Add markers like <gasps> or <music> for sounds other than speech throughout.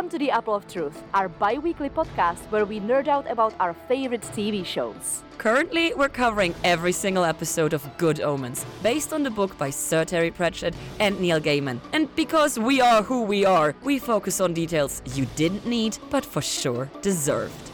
Welcome to the Apple of Truth, our bi weekly podcast where we nerd out about our favorite TV shows. Currently, we're covering every single episode of Good Omens, based on the book by Sir Terry Pratchett and Neil Gaiman. And because we are who we are, we focus on details you didn't need, but for sure deserved.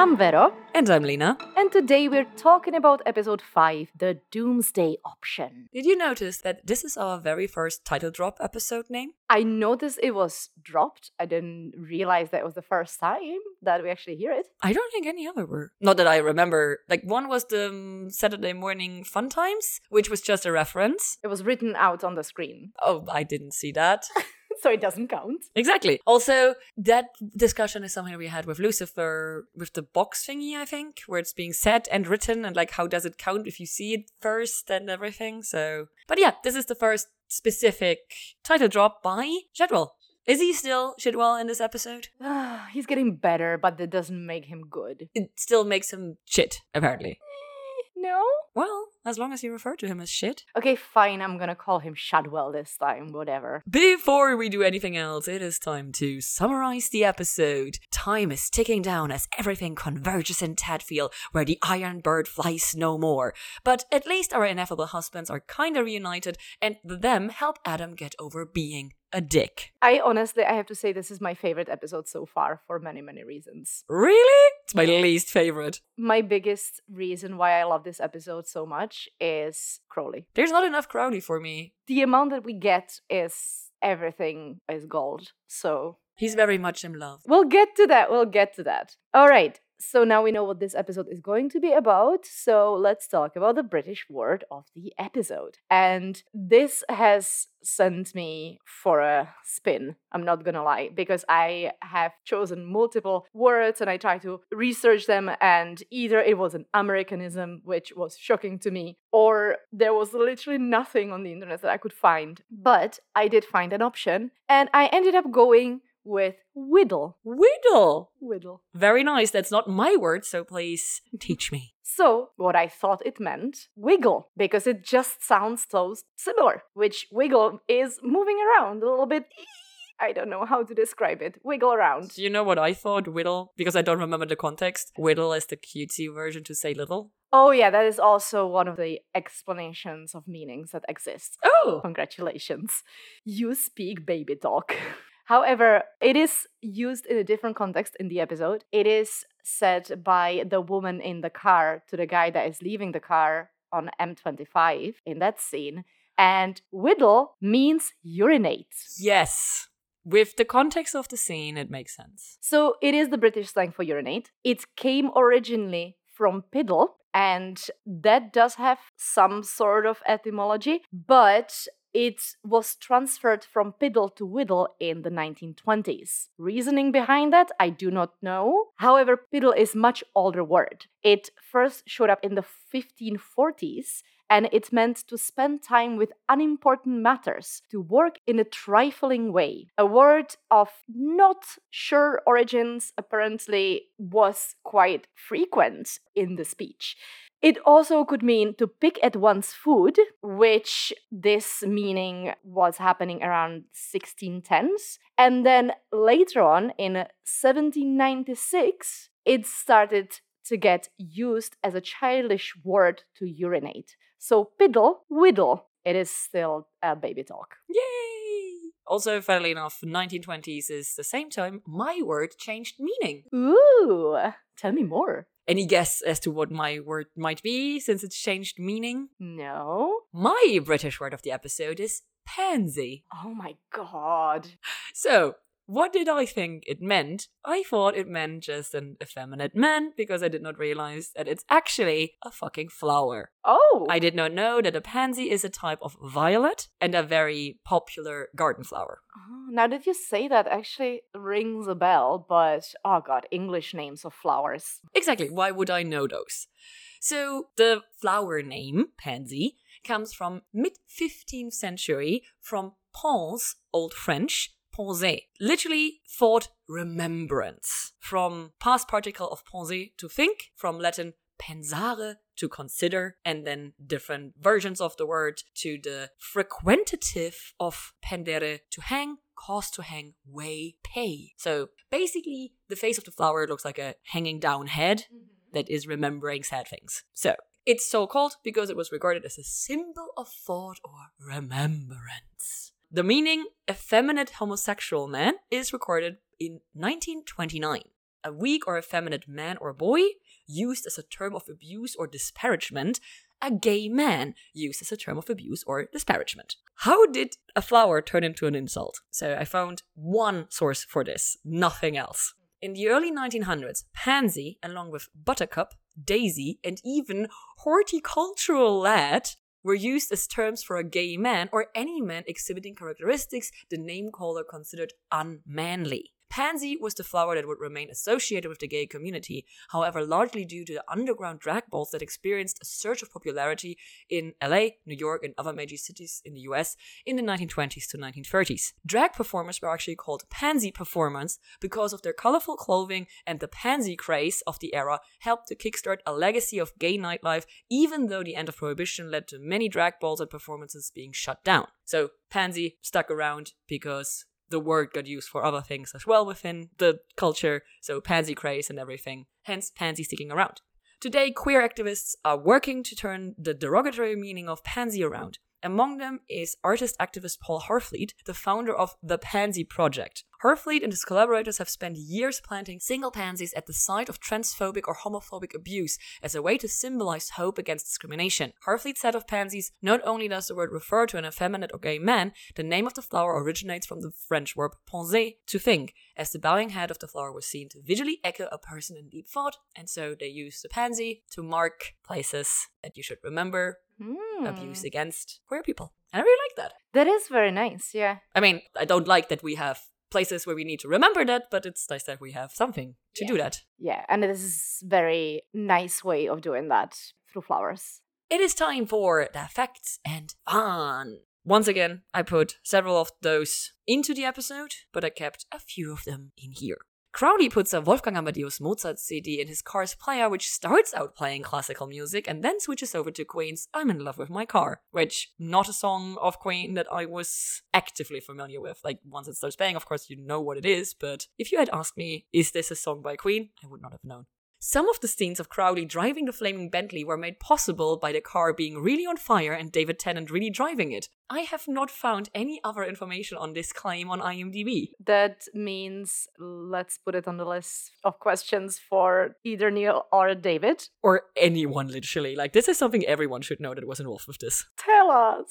I'm Vero, And I'm Lina. and today we're talking about episode 5 The Doomsday Option. Did you notice that this is our very first title drop episode name? I noticed it was dropped. I didn't realize that was the first time that we actually hear it. I don't think any other were. Not that I remember. Like, one was the um, Saturday morning fun times, which was just a reference. It was written out on the screen, Oh, I didn't see that. <laughs> so it doesn't count. Exactly. Also, that discussion is something we had with Lucifer with the box thingy, I think, where it's being said and written, and like how does it count if you see it first and everything. So, but yeah, this is the first specific title drop by Shedwell. Is he still Shedwell in this episode? <sighs> He's getting better, but that doesn't make him good. It still makes him shit, apparently. No? Well, as long as you refer to him as shit. Okay, fine. I'm gonna call him Shadwell this time, whatever. Before we do anything else, it is time to summarize the episode. Time is ticking down as everything converges in Tadfield, where the Iron Bird flies no more. But at least our ineffable husbands are kinda reunited, and them help Adam get over being a dick. I honestly, I have to say, this is my favorite episode so far for many, many reasons. Really? It's my least favorite. My biggest reason why I love this episode so much is Crowley. There's not enough Crowley for me. The amount that we get is everything is gold. So He's very much in love. we'll get to that. We'll get to that. All right. So now we know what this episode is going to be about. So let's talk about the British word of the episode. And this has sent me for a spin. I'm not gonna lie, because I have chosen multiple words and I tried to research them, and either it was an Americanism, which was shocking to me, or there was literally nothing on the internet that I could find. But I did find an option, and I ended up going with whittle. Whittle! Whittle. Very nice. That's not my word, so please <laughs> teach me. So, what I thought it meant, wiggle, because it just sounds so similar, which wiggle is moving around a little bit. I don't know how to describe it. Wiggle around. Do you know what I thought? Whittle? Because I don't remember the context. Whittle is the cutesy version to say little. Oh, yeah, that is also one of the explanations of meanings that exist. Oh! Congratulations. You speak baby talk. <laughs> However, it is used in a different context in the episode. It is said by the woman in the car to the guy that is leaving the car on M25 in that scene. And whittle means urinate. Yes. With the context of the scene, it makes sense. So it is the British slang for urinate. It came originally from piddle, and that does have some sort of etymology, but it was transferred from piddle to whittle in the 1920s. Reasoning behind that, I do not know. However, piddle is much older word. It first showed up in the 1540s and it meant to spend time with unimportant matters, to work in a trifling way. A word of not sure origins apparently was quite frequent in the speech. It also could mean to pick at one's food, which this meaning was happening around 1610s. And then later on in 1796, it started to get used as a childish word to urinate. So piddle, whittle, it is still a baby talk. Yay! Also, funnily enough, 1920s is the same time my word changed meaning. Ooh, tell me more. Any guess as to what my word might be since it's changed meaning? No? My British word of the episode is pansy. Oh my god. So, what did I think it meant? I thought it meant just an effeminate man because I did not realize that it's actually a fucking flower. Oh. I did not know that a pansy is a type of violet and a very popular garden flower. Oh, now that you say that actually rings a bell, but oh god, English names of flowers. Exactly. Why would I know those? So the flower name, pansy, comes from mid 15th century from Pons, Old French, literally thought remembrance. From past particle of penser to think, from Latin pensare, to consider, and then different versions of the word to the frequentative of pendere, to hang, cause to hang, weigh, pay. So basically, the face of the flower looks like a hanging down head mm-hmm. that is remembering sad things. So it's so called because it was regarded as a symbol of thought or remembrance. The meaning effeminate homosexual man is recorded in 1929. A weak or effeminate man or boy used as a term of abuse or disparagement. A gay man used as a term of abuse or disparagement. How did a flower turn into an insult? So I found one source for this, nothing else. In the early 1900s, pansy, along with buttercup, daisy, and even horticultural lad were used as terms for a gay man or any man exhibiting characteristics the name caller considered unmanly. Pansy was the flower that would remain associated with the gay community, however, largely due to the underground drag balls that experienced a surge of popularity in LA, New York, and other major cities in the US in the 1920s to 1930s. Drag performers were actually called pansy performers because of their colorful clothing and the pansy craze of the era helped to kickstart a legacy of gay nightlife, even though the end of Prohibition led to many drag balls and performances being shut down. So, pansy stuck around because the word got used for other things as well within the culture, so pansy craze and everything, hence pansy sticking around. Today, queer activists are working to turn the derogatory meaning of pansy around. Among them is artist activist Paul Harfleet, the founder of the Pansy Project. Harfleet and his collaborators have spent years planting single pansies at the site of transphobic or homophobic abuse as a way to symbolize hope against discrimination. Harfleet said of pansies, not only does the word refer to an effeminate or gay man, the name of the flower originates from the French verb penser, to think, as the bowing head of the flower was seen to visually echo a person in deep thought, and so they used the pansy to mark places that you should remember Hmm. abuse against queer people. And I really like that. That is very nice, yeah. I mean, I don't like that we have places where we need to remember that, but it's nice that we have something to do that. Yeah, and this is very nice way of doing that through flowers. It is time for the facts and fun. Once again, I put several of those into the episode, but I kept a few of them in here. Crowley puts a Wolfgang Amadeus Mozart CD in his car's player, which starts out playing classical music and then switches over to Queen's I'm in Love with My Car, which not a song of Queen that I was actively familiar with. Like, once it starts playing, of course, you know what it is, but if you had asked me, is this a song by Queen? I would not have known. Some of the scenes of Crowley driving the flaming Bentley were made possible by the car being really on fire and David Tennant really driving it. I have not found any other information on this claim on IMDb. That means let's put it on the list of questions for either Neil or David. Or anyone, literally. Like, this is something everyone should know that was involved with this. Tell us.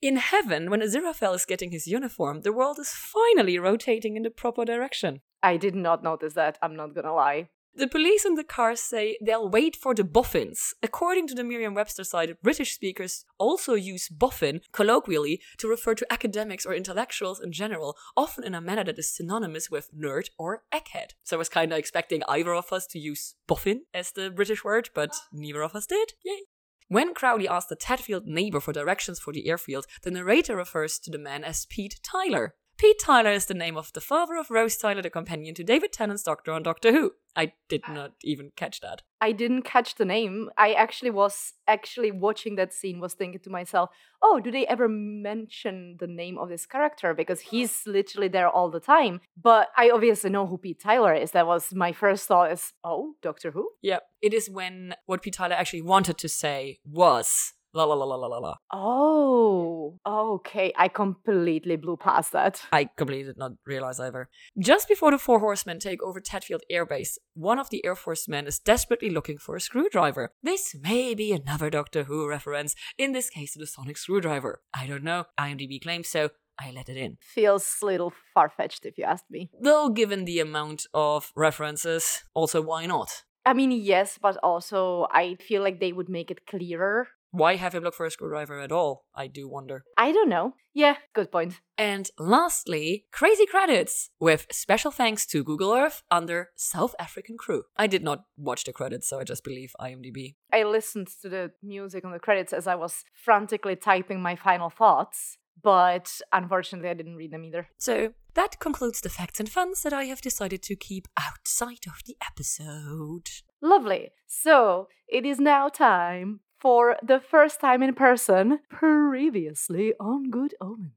In heaven, when Aziraphale is getting his uniform, the world is finally rotating in the proper direction. I did not notice that, I'm not gonna lie. The police in the car say they'll wait for the boffins. According to the Merriam Webster site, British speakers also use boffin colloquially to refer to academics or intellectuals in general, often in a manner that is synonymous with nerd or egghead. So I was kind of expecting either of us to use boffin as the British word, but neither of us did. Yay. When Crowley asks the Tadfield neighbor for directions for the airfield, the narrator refers to the man as Pete Tyler. Pete Tyler is the name of the father of Rose Tyler, the companion to David Tennant's Doctor on Doctor Who. I did ah. not even catch that. I didn't catch the name. I actually was actually watching that scene was thinking to myself, "Oh, do they ever mention the name of this character because he's literally there all the time?" But I obviously know who Pete Tyler is. That was my first thought is, "Oh, Doctor Who?" Yeah, it is when what Pete Tyler actually wanted to say was la la la la la la la. Oh, okay. I completely blew past that. I completely did not realize either. Just before the four horsemen take over Tadfield Air Base, one of the Air Force men is desperately looking for a screwdriver. This may be another Doctor Who reference, in this case the sonic screwdriver. I don't know, IMDb claims so. I let it in. Feels a little far fetched if you ask me. Though, given the amount of references, also why not? I mean, yes, but also I feel like they would make it clearer. Why have him look for a screwdriver at all? I do wonder. I don't know. Yeah, good point. And lastly, crazy credits with special thanks to Google Earth under South African crew. I did not watch the credits, so I just believe IMDb. I listened to the music on the credits as I was frantically typing my final thoughts, but unfortunately I didn't read them either. So that concludes the facts and funs that I have decided to keep outside of the episode. Lovely. So it is now time for the first time in person, previously on Good Omens.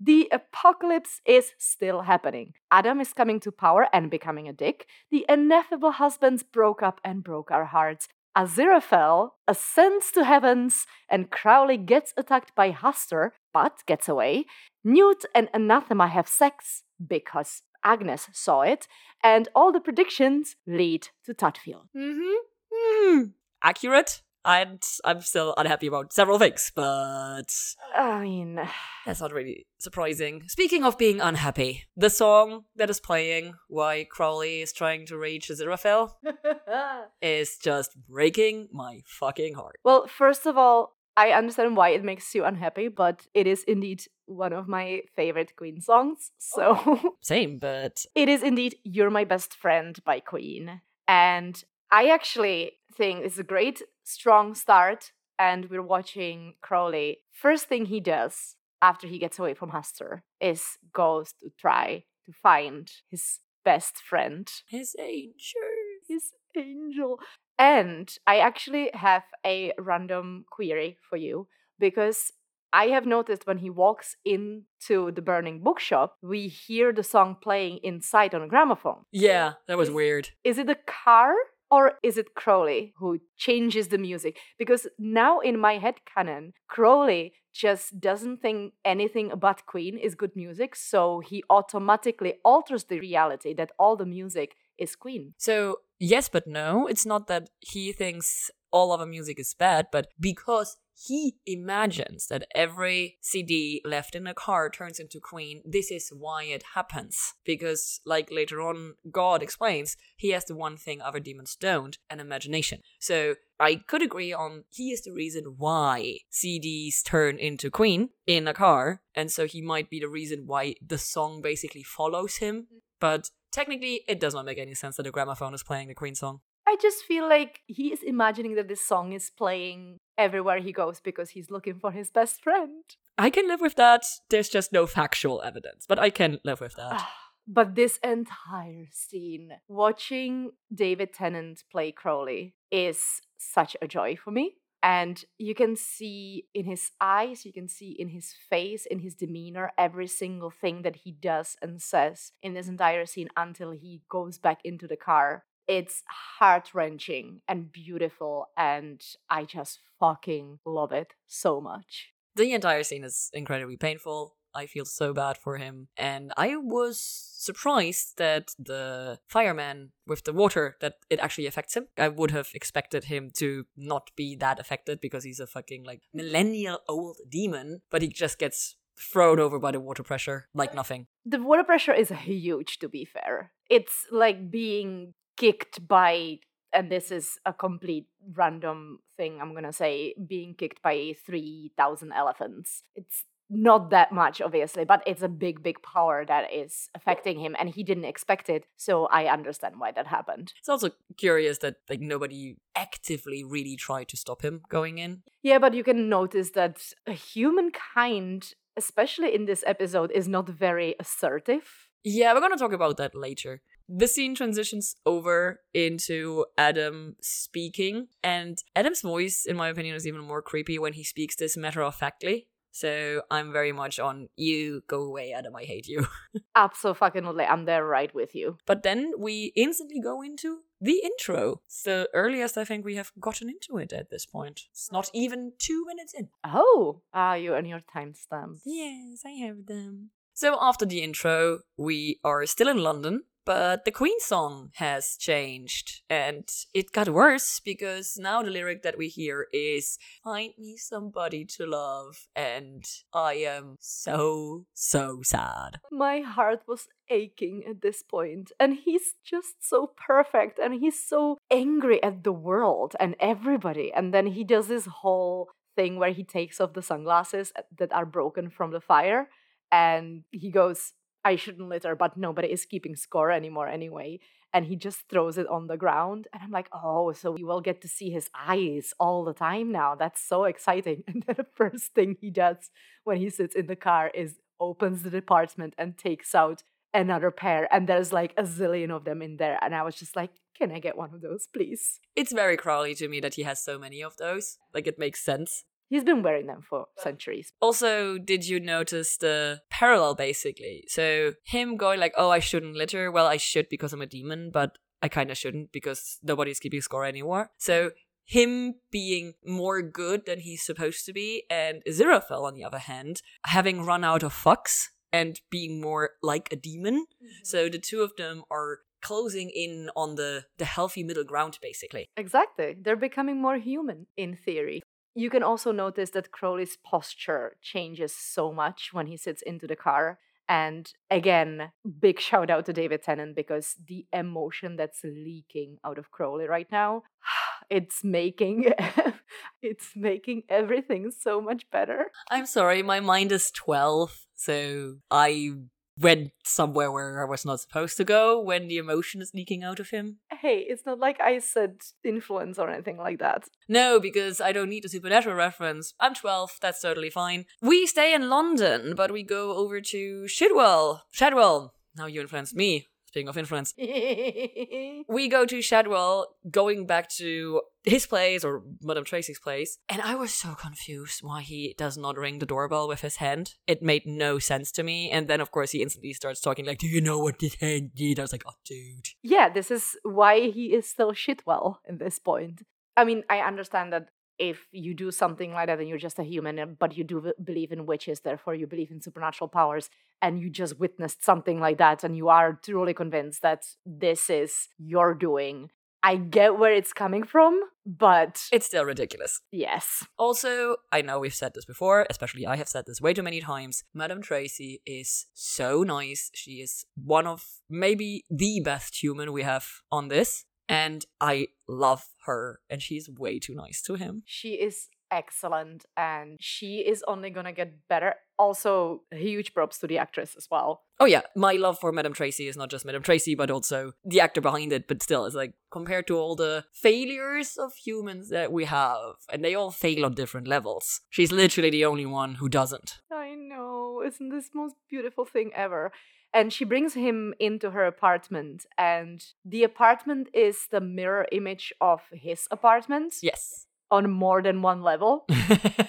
The apocalypse is still happening. Adam is coming to power and becoming a dick. The ineffable husbands broke up and broke our hearts. Aziraphale ascends to heavens, and Crowley gets attacked by Hastur, but gets away. Newt and Anathema have sex because Agnes saw it, and all the predictions lead to Tadfield. Mm-hmm. Mm-hmm. Accurate. And I'm still unhappy about several things, but I mean, <sighs> that's not really surprising. Speaking of being unhappy, the song that is playing while Crowley is trying to reach Aziraphale <laughs> is just breaking my fucking heart. Well, first of all, I understand why it makes you unhappy, but it is indeed one of my favorite Queen songs. So oh, <laughs> same, but it is indeed "You're My Best Friend" by Queen, and I actually think it's a great strong start. And we're watching Crowley. First thing he does after he gets away from Hastur is goes to try to find his best friend, his angel, his angel. And I actually have a random query for you because I have noticed when he walks into the burning bookshop, we hear the song playing inside on a gramophone. Yeah, that was weird. Is it a car or is it Crowley who changes the music? Because now in my head canon, Crowley just doesn't think anything about Queen is good music, so he automatically alters the reality that all the music is Queen. So, yes, but no. It's not that he thinks all of our music is bad, but because he imagines that every CD left in a car turns into Queen. This is why it happens. Because, like later on, God explains, he has the one thing other demons don't an imagination. So I could agree on he is the reason why CDs turn into Queen in a car, and so he might be the reason why the song basically follows him. But technically, it does not make any sense that a gramophone is playing the Queen song. I just feel like he is imagining that this song is playing everywhere he goes because he's looking for his best friend. I can live with that. There's just no factual evidence, but I can live with that. Ah, but this entire scene, watching David Tennant play Crowley, is such a joy for me. And you can see in his eyes, you can see in his face, in his demeanor, every single thing that he does and says in this entire scene until he goes back into the car it's heart wrenching and beautiful, and I just fucking love it so much. The entire scene is incredibly painful. I feel so bad for him. And I was surprised that the fireman with the water that it actually affects him. I would have expected him to not be that affected because he's a fucking like millennial old demon, but he just gets thrown over by the water pressure like nothing. The water pressure is huge to be fair. It's like being kicked by and this is a complete random thing i'm gonna say being kicked by 3000 elephants. It's not that much obviously but it's a big big power that is affecting him and he didn't expect it so i understand why that happened. It's also curious that like nobody actively really tried to stop him going in. Yeah but you can notice that humankind especially in this episode is not very assertive. Yeah we're gonna talk about that later the scene transitions over into Adam speaking, and Adam's voice, in my opinion, is even more creepy when he speaks this matter of factly. So I'm very much on you go away, Adam. I hate you. <laughs> Absolutely, I'm there right with you. But then we instantly go into the intro. It's the earliest I think we have gotten into it at this point. It's not even two minutes in. Oh, ah, you and your timestamps. Yes, I have them. So after the intro, we are still in London but the Queen song has changed and it got worse because now the lyric that we hear is Find me somebody to love. And I am so, so sad. My heart was aching at this point and he's just so perfect and he's so angry at the world and everybody and then he does this whole thing where he takes off the sunglasses that are broken from the fire and he goes I shouldn't litter, but nobody is keeping score anymore anyway. And he just throws it on the ground. And I'm like, oh, so we will get to see his eyes all the time now. That's so exciting. <laughs> And then the first thing he does when he sits in the car is opens the department and takes out another pair and there's like a zillion of them in there and i was just like can i get one of those please It's very Crowley to me that he has so many of those. Like it makes sense. He's been wearing them for centuries Also, did you notice the parallel basically? So him going like, "Oh, I shouldn't litter." Well, I should because I'm a demon, but I kind of shouldn't because nobody's keeping score anymore. So him being more good than he's supposed to be, and Aziraphale on the other hand, having run out of fucks and being more like a demon. Mm-hmm. So the two of them are closing in on the the healthy middle ground basically. Exactly. They're becoming more human in theory. You can also notice that Crowley's posture changes so much when he sits into the car. And again, big <laughs> shout out to David Tennant because the emotion that's leaking out of Crowley right now, <sighs> it's making <laughs> it's making everything so much better. I'm sorry, my mind is 12, so I went somewhere where I was not supposed to go when the emotion is leaking out of him. Hey, it's not like I said influence or anything like that. No, because I don't need a supernatural reference. I'm 12, that's totally fine. We stay in London, but we go over to Shadwell. Shadwell. Now you influenced me. Speaking of influence, <laughs> we go to Shadwell, going back to his place or Madame Tracy's place, and I was so confused why he does not ring the doorbell with his hand. It made no sense to me. And then, of course, he instantly starts talking like, "Do you know what this hand did?" I was like, "Oh, dude." yeah, this is why he is still shitwell in this point. I mean, I understand that if you do something like that and you're just a human, but you do believe in witches, therefore you believe in supernatural powers, and you just witnessed something like that, and you are truly convinced that this is your doing. I get where it's coming from, but It's still ridiculous. yes. Also, I know we've said this before, especially I have said this way too many times. Madame Tracy is so nice. She is one of maybe the best human we have on this. And I love her, and she's way too nice to him. She is excellent and she is only gonna get better. Also, huge props to the actress as well. Oh, yeah, my love for Madame Tracy is not just Madame Tracy, but also the actor behind it. But still, it's like compared to all the failures of humans that we have, and they all fail on different levels. She's literally the only one who doesn't. I know, isn't this most beautiful thing ever? And she brings him into her apartment, and the apartment is the mirror image of his apartment Yes. on more than one level,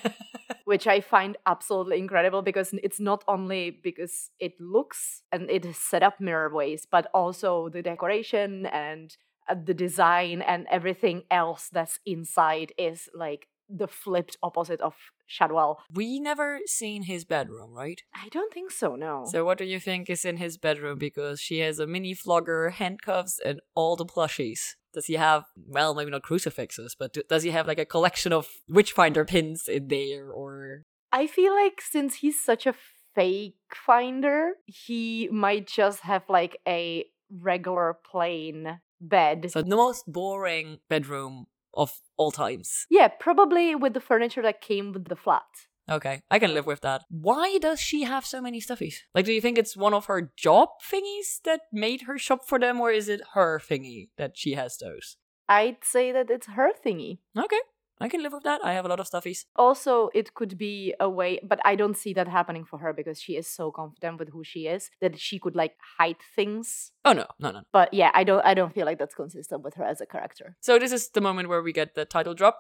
<laughs> which I find absolutely incredible because it's not only because it looks and it is set up mirror ways, but also the decoration and uh, the design and everything else that's inside is like the flipped opposite of Shadwell. we never seen his bedroom, right? I don't think so, no. So what do you think is in his bedroom? Because she has a mini flogger, handcuffs, and all the plushies. Does he have, well, maybe not crucifixes, but do- does he have like a collection of witchfinder pins in there or... I feel like since he's such a fake finder, he might just have like a regular plain bed. So the most boring bedroom of all times. yeah, probably with the furniture that came with the flat. Okay, I can live with that. Why does she have so many stuffies? Like, do you think it's one of her job thingies that made her shop for them, or is it her thingy that she has those? I'd say that it's her thingy. Okay, I can live with that. I have a lot of stuffies. Also, it could be a way, but I don't see that happening for her because she is so confident with who she is that she could like hide things. Oh no, no, no. But yeah, I don't I don't feel like that's consistent with her as a character. So this is the moment where we get the title drop.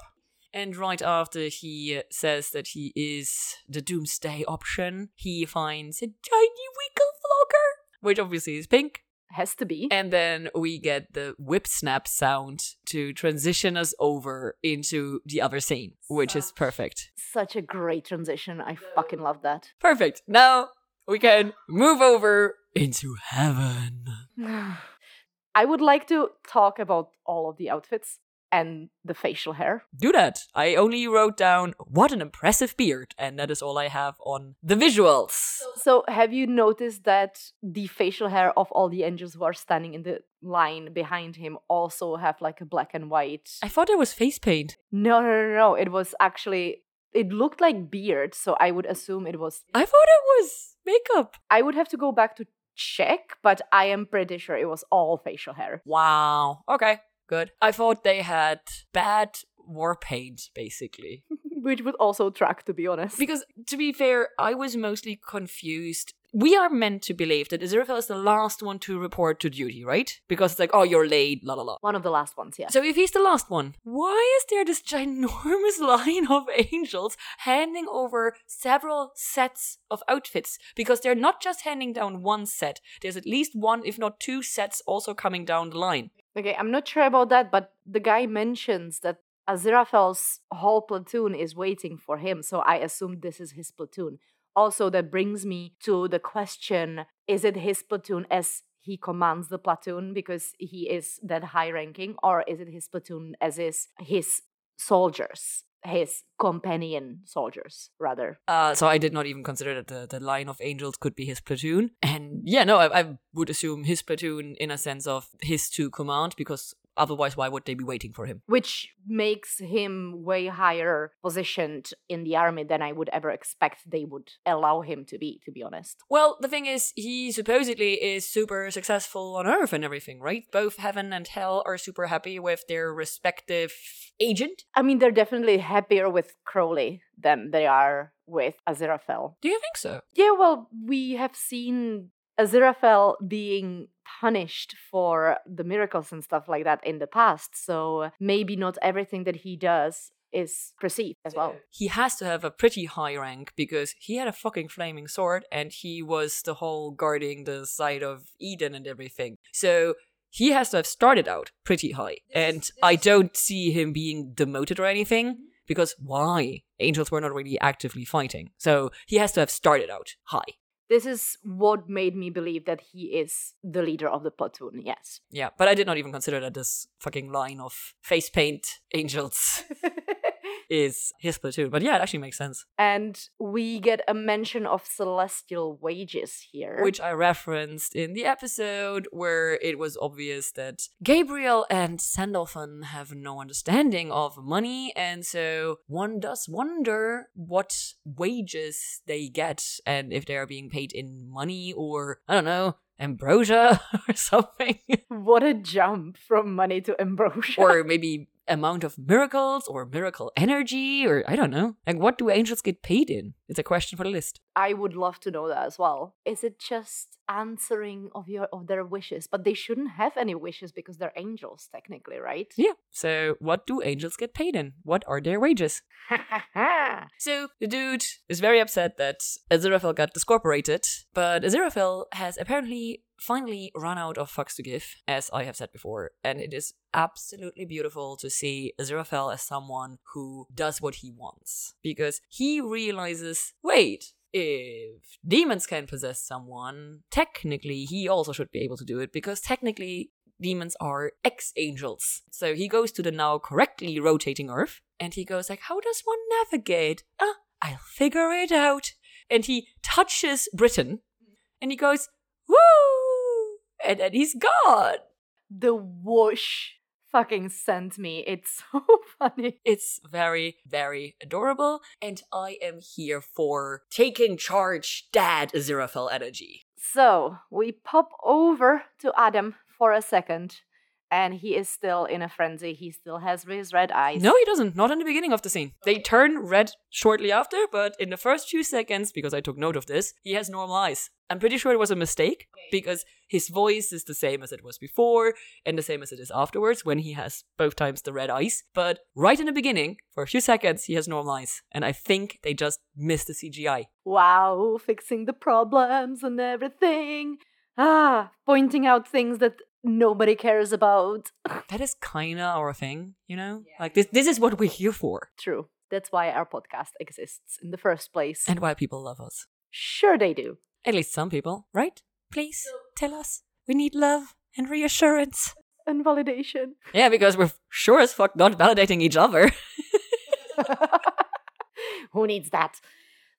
And right after he says that he is the doomsday option, he finds a tiny wiggle flogger, which obviously is pink. Has to be. And then we get the whip snap sound to transition us over into the other scene, which is perfect. Such a great transition. I fucking love that. Perfect. Now we can move over into heaven. <sighs> I would like to talk about all of the outfits and the facial hair. Do that. I only wrote down what an impressive beard, and that is all I have on the visuals. So, have you noticed that the facial hair of all the angels who are standing in the line behind him also have like a black and white? I thought it was face paint. No, no, no, no. It was actually, it looked like beard. So, I would assume it was, I thought it was makeup. I would have to go back to check, but I am pretty sure it was all facial hair. Wow. Okay, good. I thought they had bad war paint, basically. <laughs> Which would also track, to be honest. Because to be fair, I was mostly confused we are meant to believe that Aziraphale is the last one to report to duty, right? Because it's like, oh, you're late, la la la. One of the last ones, yeah. So if he's the last one, why is there this ginormous <laughs> line of angels handing over several sets of outfits? Because they're not just handing down one set. There's at least one, if not two sets also coming down the line. Okay, I'm not sure about that, but the guy mentions that Aziraphale's whole platoon is waiting for him, so I assume this is his platoon. Also, that brings me to the question is it his platoon as he commands the platoon because he is that high ranking, or is it his platoon as is his soldiers? His companion soldiers, rather. Uh, so I did not even consider that the, the line of angels could be his platoon. And yeah, no, I, I would assume his platoon in a sense of his to command because Otherwise, why would they be waiting for him? Which makes him way higher positioned in the army than I would ever expect they would allow him to be, to be honest. Well, the thing is, he supposedly is super successful on Earth and everything, right? Both heaven and hell are super happy with their respective agent. I mean, they're definitely happier with Crowley than they are with Aziraphale. Do you think so? Yeah, well, we have seen Aziraphale being punished for the miracles and stuff like that in the past. So maybe not everything that he does is perceived as well. He has to have a pretty high rank because he had a fucking flaming sword and he was the whole guarding the side of Eden and everything. So he has to have started out pretty high. And I don't see him being demoted or anything because why? Angels were not really actively fighting. So he has to have started out high. This is what made me believe that he is the leader of the platoon, yes. Yeah, but I did not even consider that this fucking line of face paint angels <laughs> is his platoon. But yeah, it actually makes sense. And we get a mention of celestial wages here. Which I referenced in the episode where it was obvious that Gabriel and Sandalphon have no understanding of money. And so one does wonder what wages they get and if they are being paid in money or, I don't know, ambrosia <laughs> or something. What a jump from money to ambrosia. or maybe amount of miracles or miracle energy or I don't know. Like what do angels get paid in? It's a question for the list. I would love to know that as well. Is it just answering of your of their wishes? But they shouldn't have any wishes because they're angels technically, right? Yeah. So what do angels get paid in? What are their wages? <laughs> so the dude is very upset that Aziraphale got discorporated, but Aziraphale has apparently finally run out of fucks to give, as I have said before, and it is absolutely beautiful to see Aziraphale as someone who does what he wants. Because he realizes, wait, if demons can possess someone, technically he also should be able to do it because technically demons are ex angels. So he goes to the now correctly rotating Earth and he goes like, "How does one navigate? Ah, I'll figure it out." And he touches Britain and he goes, "Woo!" And then he's gone. The whoosh fucking sent me. It's <laughs> so funny. It's very, very adorable, and I am here for taking charge, Dad Aziraphale energy. So we pop over to Adam for a second, and he is still in a frenzy. He still has his red eyes. No, he doesn't. Not in the beginning of the scene. They turn red shortly after, but in the first few seconds, because I took note of this, he has normal eyes. I'm pretty sure it was a mistake because his voice is the same as it was before and the same as it is afterwards when he has both times the red eyes. But right in the beginning, for a few seconds, he has normal eyes. And I think they just missed the CGI. Wow, fixing the problems and everything. Ah, pointing out things that nobody cares about. <laughs> That is kinda our thing, you know? Like this this is what we're here for. True. That's why our podcast exists in the first place. And why people love us. sure they do. At least some people, right? Please tell us. We need love and reassurance. And validation. <laughs> Yeah, because we're sure as fuck not validating each other. <laughs> Who needs that?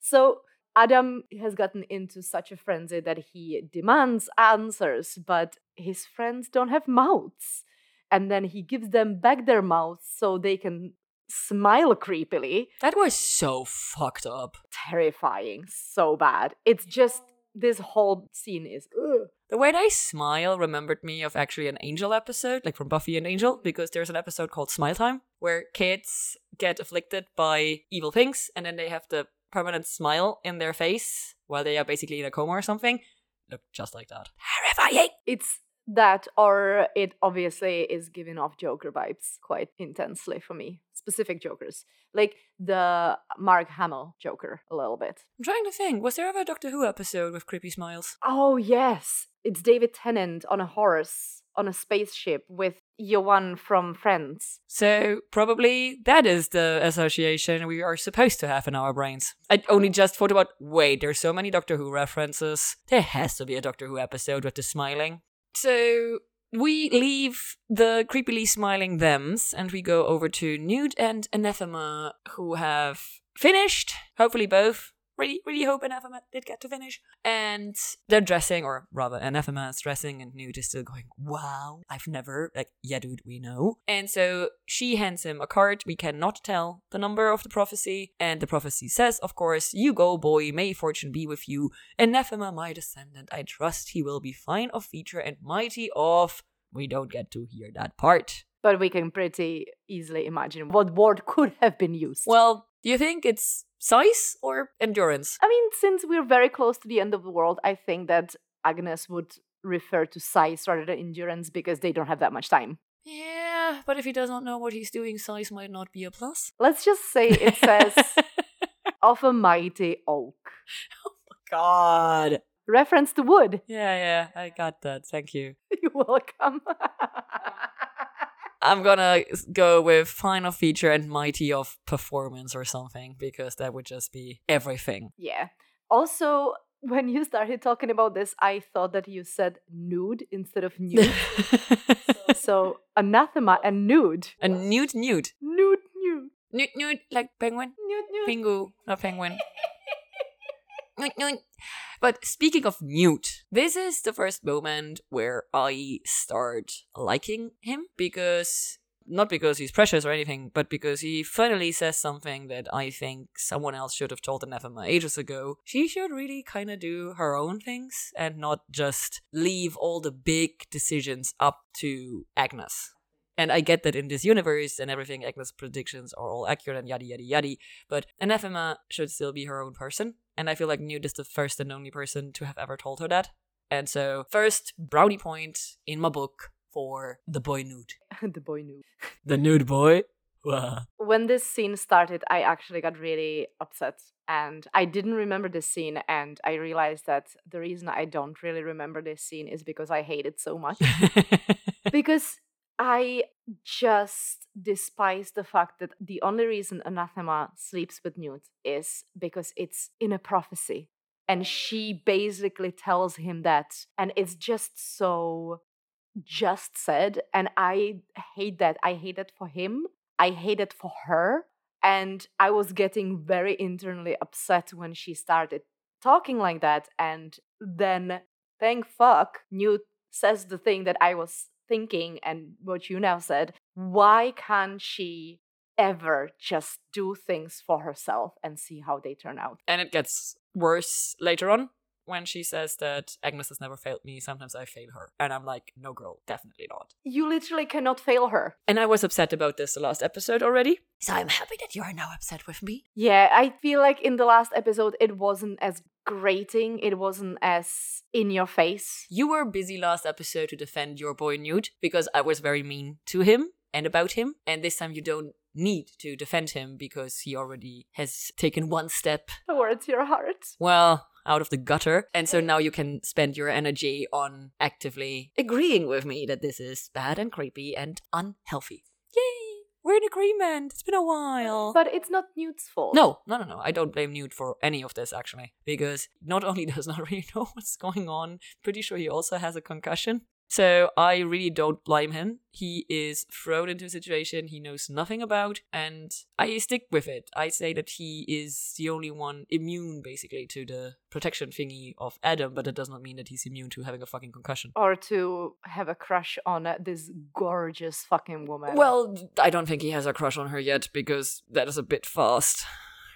So Adam has gotten into such a frenzy that he demands answers, but his friends don't have mouths. And then he gives them back their mouths so they can smile creepily. that was so fucked up. Terrifying. So bad. It's just this whole scene is ugh. The way they smile remembered me of actually an Angel episode, like from Buffy and Angel, because there's an episode called Smile Time where kids get afflicted by evil things and then they have the permanent smile in their face while they are basically in a coma or something look just like that. Terrifying! It's that, or it obviously is giving off Joker vibes quite intensely for me. Specific Jokers. Like the Mark Hamill Joker, a little bit. I'm trying to think, was there ever a Doctor Who episode with creepy smiles? Oh, yes. It's David Tennant on a horse on a spaceship with Johan from Friends. So probably that is the association we are supposed to have in our brains. I only just thought about wait, there's so many Doctor Who references. There has to be a Doctor Who episode with the smiling. So we leave the creepily smiling thems and we go over to Nude and Anathema who have finished, hopefully both, really, really hope Anathema did get to finish. And they're dressing, or rather, Anathema is dressing, and Newt is still going, Wow, I've never, like, yeah, dude, we know. And so she hands him a card. We cannot tell the number of the prophecy. And the prophecy says, of course, You go, boy, may fortune be with you. Anathema, my descendant, I trust he will be fine of feature and mighty of. We don't get to hear that part. But we can pretty easily imagine what word could have been used. Well, do you think it's size or endurance? I mean, since we're very close to the end of the world, I think that Agnes would refer to size rather than endurance because they don't have that much time. Yeah, but if he does not know what he's doing, size might not be a plus. Let's just say it says <laughs> of a mighty oak. <laughs> oh my god. Reference to wood. Yeah, yeah, I got that. Thank you. <laughs> You're welcome. I'm gonna go with final feature and mighty of performance or something because that would just be everything. yeah. Also, when you started talking about this, I thought that you said nude instead of nude. <laughs> so anathema and nude. a newt newt. Nude, nude. Newt newt like penguin? Nude, nude. Pingu, not penguin. <laughs> But speaking of Newt, this is the first moment where I start liking him because not because he's precious or anything, but because he finally says something that I think someone else should have told Anathema ages ago. She should really kind of do her own things and not just leave all the big decisions up to Agnes. And I get that in this universe and everything, Agnes' predictions are all accurate and yada yada yada. But Anathema should still be her own person. And I feel like Newt is the first and only person to have ever told her that. And so, first brownie point in my book for the boy Newt. <laughs> the boy nude. <laughs> The nude boy? When this scene started, I actually got really upset. And I didn't remember this scene. And I realized that the reason I don't really remember this scene is because I hate it so much. <laughs> because I just despise the fact that the only reason Anathema sleeps with Newt is because it's in a prophecy. And she basically tells him that. And it's just so just said. And I hate that. I hate it for him. I hate it for her. And I was getting very internally upset when she started talking like that. And then, thank fuck, Newt says the thing that I was thinking and what you now said. Why can't she ever just do things for herself and see how they turn out? and it gets worse later on when she says that Agnes has never failed me, sometimes I fail her. And I'm like, no, girl, definitely not. You literally cannot fail her. And I was upset about this the last episode already. So I'm happy that you are now upset with me. Yeah, I feel like in the last episode it wasn't as grating, it wasn't as in your face. You were busy last episode to defend your boy Newt because I was very mean to him and about him. And this time you don't need to defend him because he already has taken one step, Towards your heart. well, out of the gutter. And so now you can spend your energy on actively agreeing with me that this is bad and creepy and unhealthy. Yay! We're in agreement. It's been a while. But it's not Newt's fault. No, no, no, no. I don't blame Newt for any of this actually, because not only <laughs> does not really know what's going on, pretty sure he also has a concussion. So I really don't blame him. He is thrown into a situation he knows nothing about, and I stick with it. I say that he is the only one immune, basically, to the protection thingy of Adam, but that does not mean that he's immune to having a fucking concussion. Or to have a crush on this gorgeous fucking woman. Well, I don't think he has a crush on her yet because that is a bit fast.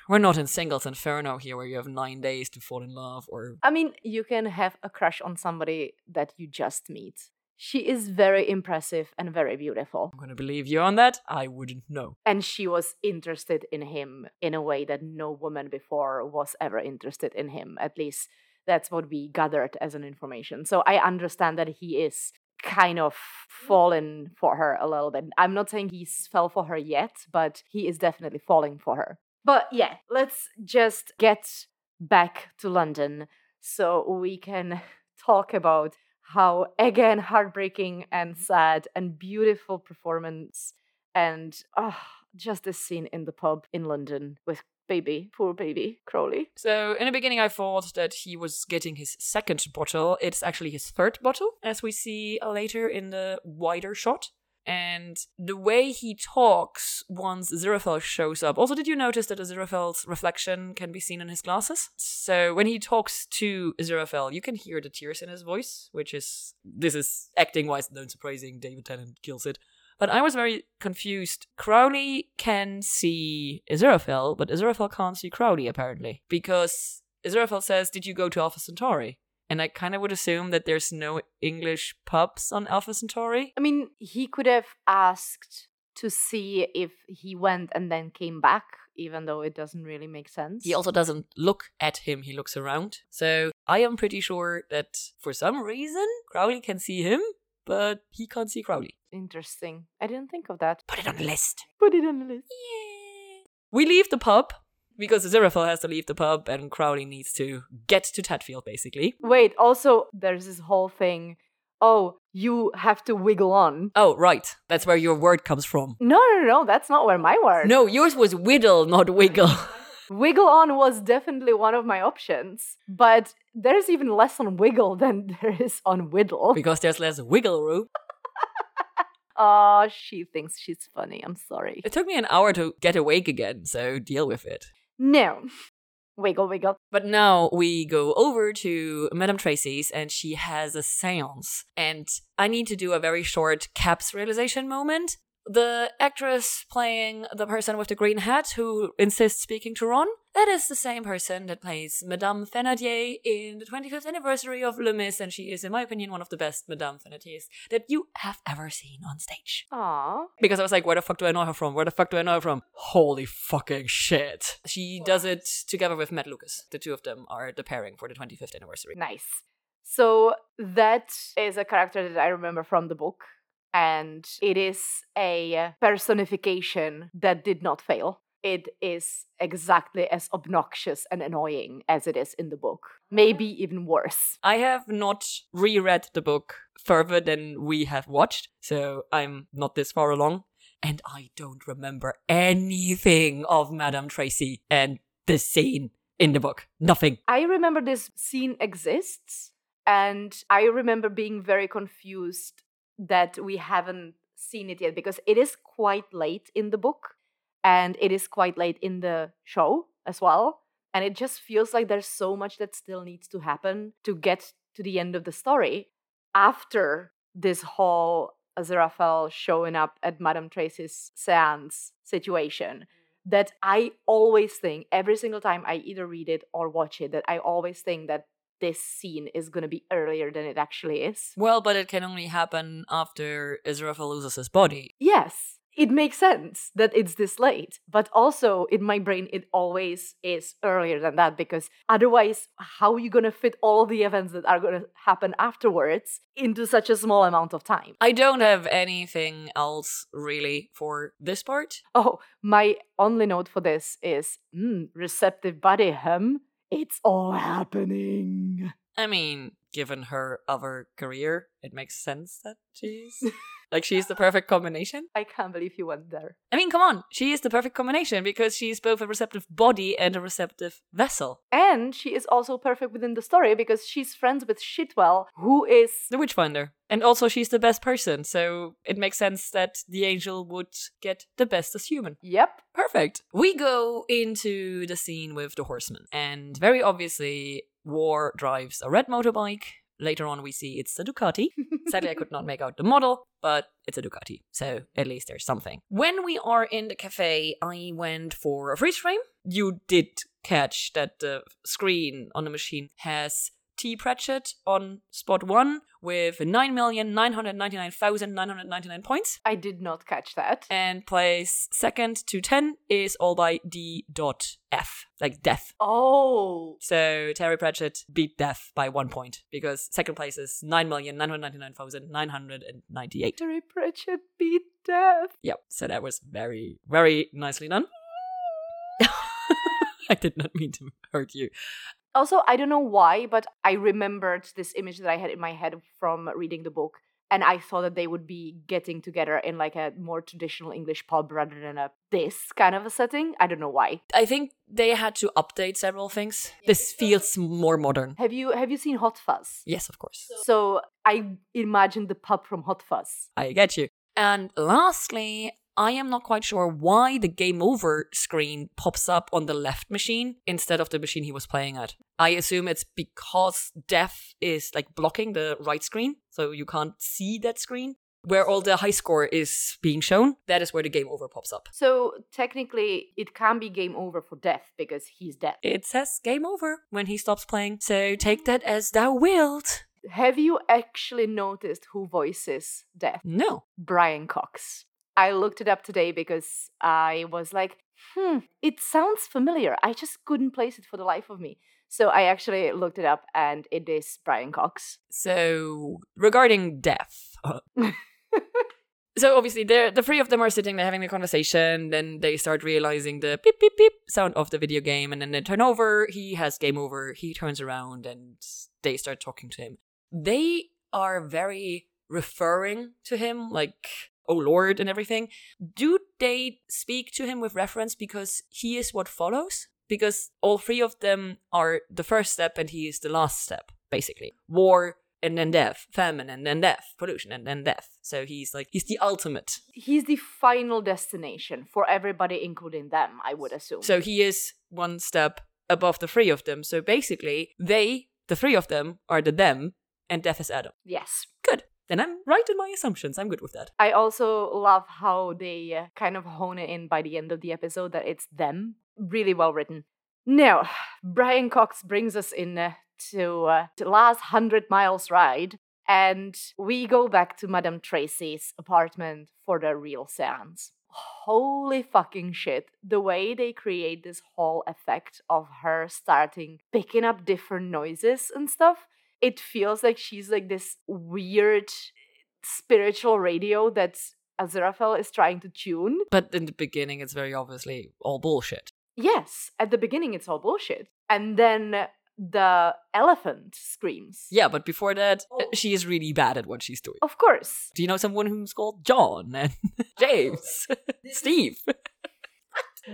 We're not in Singles Inferno here where you have nine days to fall in love or. I mean, you can have a crush on somebody that you just meet. She is very impressive and very beautiful. I'm gonna believe you on that. I wouldn't know. And she was interested in him in a way that no woman before was ever interested in him. At least that's what we gathered as an information. So I understand that he is kind of fallen for her a little bit. I'm not saying he's fell for her yet, but he is definitely falling for her. But yeah, let's just get back to London so we can <laughs> talk about how again heartbreaking and sad and beautiful performance and oh, just this scene in the pub in London with baby, poor baby Crowley. So, in the beginning, I thought that he was getting his second bottle. It's actually his third bottle, as we see later in the wider shot. And the way he talks once Aziraphale shows up. Also, did you notice that Aziraphale's reflection can be seen in his glasses? So when he talks to Aziraphale, you can hear the tears in his voice, which is this is acting wise, not surprising. David Tennant kills it. But I was very confused. Crowley can see Aziraphale, but Aziraphale can't see Crowley apparently because Aziraphale says, "Did you go to Alpha Centauri?" And I kind of would assume that there's no English pubs on Alpha Centauri. I mean, he could have asked to see if he went and then came back, even though it doesn't really make sense. He also doesn't look at him, he looks around. So I am pretty sure that for some reason, Crowley can see him, but he can't see Crowley. Interesting. I didn't think of that. Put it on the list. Put it on the list. Yeah. We leave the pub because Aziraphale has to leave the pub and Crowley needs to get to Tadfield, basically. Wait, also, there's this whole thing. Oh, you have to wiggle on. Oh, right. That's where your word comes from. No, no, no, that's not where my word. No, yours was whittle, not wiggle. <laughs> Wiggle on was definitely one of my options, but there's even less on wiggle than <laughs> there is on whittle. because there's less wiggle room. <laughs> Oh, she thinks she's funny. I'm sorry. It took me an hour to get awake again, so deal with it. No. Wiggle, wiggle. But now we go over to Madame Tracy's and she has a seance. And I need to do a very short caps realization moment. The actress playing the person with the green hat who insists speaking to Ron, that is the same person that plays Madame Thénardier in the 25th anniversary of Le Mis, and she is, in my opinion, one of the best Madame Thénardiers that you have ever seen on stage. Aw. Because I was like, where the fuck do I know her from? Where the fuck do I know her from? Holy fucking shit. She does it together with Matt Lucas. The two of them are the pairing for the 25th anniversary. Nice. So that is a character that I remember from the book. And it is a personification that did not fail. It is exactly as obnoxious and annoying as it is in the book. Uh-huh. Maybe even worse. I have not reread the book further than we have watched, so I'm not this far along. And I don't remember anything of Madame Tracy and the scene in the book. Nothing. I remember this scene exists, and I remember being very confused that we haven't seen it yet because it is quite late in the book and it is quite late in the show as well. And it just feels like there's so much that still needs to happen to get to the end of the story after this whole Aziraphale showing up at Madame Tracy's seance situation that I always think every single time I either read it or watch it that I always think that this scene is going to be earlier than it actually is. Well, but it can only happen after Aziraphale loses his body. Yes, it makes sense that it's this late, but also in my brain, it always is earlier than that because otherwise, how are you going to fit all the events that are going to happen afterwards into such a small amount of time? I don't have anything else really for this part. Oh, my only note for this is mm, receptive body hum. It's all happening. I mean, given her other career, it makes sense that she's like she's the perfect combination. I can't believe you went there. I mean, come on, she is the perfect combination because she's both a receptive body and a receptive vessel. And she is also perfect within the story because she's friends with Shitwell, who is The Witchfinder. And also, she's the best person, so it makes sense that the angel would get the best as human. Yep. Perfect. We go into the scene with the horseman, and very obviously, War drives a red motorbike. Later on, we see it's a Ducati. <laughs> Sadly, I could not make out the model, but it's a Ducati, so at least there's something. When we are in the cafe, I went for a freeze frame. You did catch that the screen on the machine has T. Pratchett on spot one with 9,999,999 points. I did not catch that. And place second to 10 is all by D. Dot F, like death. Oh. So Terry Pratchett beat death by one point because second place is 9,999,998. Terry Pratchett beat death. Yep, so that was very, very nicely done. <laughs> I did not mean to hurt you. Also, I don't know why, but I remembered this image that I had in my head from reading the book. And I thought that they would be getting together in like a more traditional English pub rather than a this kind of a setting. I don't know why. I think they had to update several things. This feels more modern. Have you have you seen Hot Fuzz? Yes, of course. So I imagine the pub from Hot Fuzz. I get you. And lastly, I am not quite sure why the game over screen pops up on the left machine instead of the machine he was playing at. I assume it's because Death is like blocking the right screen, so you can't see that screen. Where all the high score is being shown, that is where the game over pops up. So technically, it can be game over for Death because he's dead. It says game over when he stops playing, so take that as thou wilt. Have you actually noticed who voices Death? No. Brian Cox. I looked it up today because I was like, hmm, it sounds familiar. I just couldn't place it for the life of me. So I actually looked it up and it is Brian Cox. So, regarding death. <laughs> so, obviously, they're, the three of them are sitting there having a conversation. Then they start realizing the beep, beep, beep sound of the video game. And then they turn over. He has game over. He turns around and they start talking to him. They are very referring to him, like, oh Lord, and everything. Do they speak to him with reference because he is what follows? Because all three of them are the first step and he is the last step, basically. War and then death, famine and then death, pollution and then death. So he's like, he's the ultimate. He's the final destination for everybody, including them, I would assume. So he is one step above the three of them. So basically, they, the three of them, are the them, and death is Adam. yes. Good. Then I'm right in my assumptions. I'm good with that. I also love how they uh, kind of hone it in by the end of the episode that it's them. Really well written. Now, <sighs> Brian Cox brings us in uh, to uh, the last hundred miles ride, and we go back to Madame Tracy's apartment for the real seance. Holy fucking shit. The way they create this whole effect of her starting picking up different noises and stuff, it feels like she's like this weird spiritual radio that Aziraphale is trying to tune. But in the beginning, it's very obviously all bullshit. Yes, at the beginning it's all bullshit. And then the elephant screams. Yeah, but before that, Oh. she is really bad at what she's doing. Of course. Do you know someone who's called John and <laughs> James, <laughs> Steve? <laughs>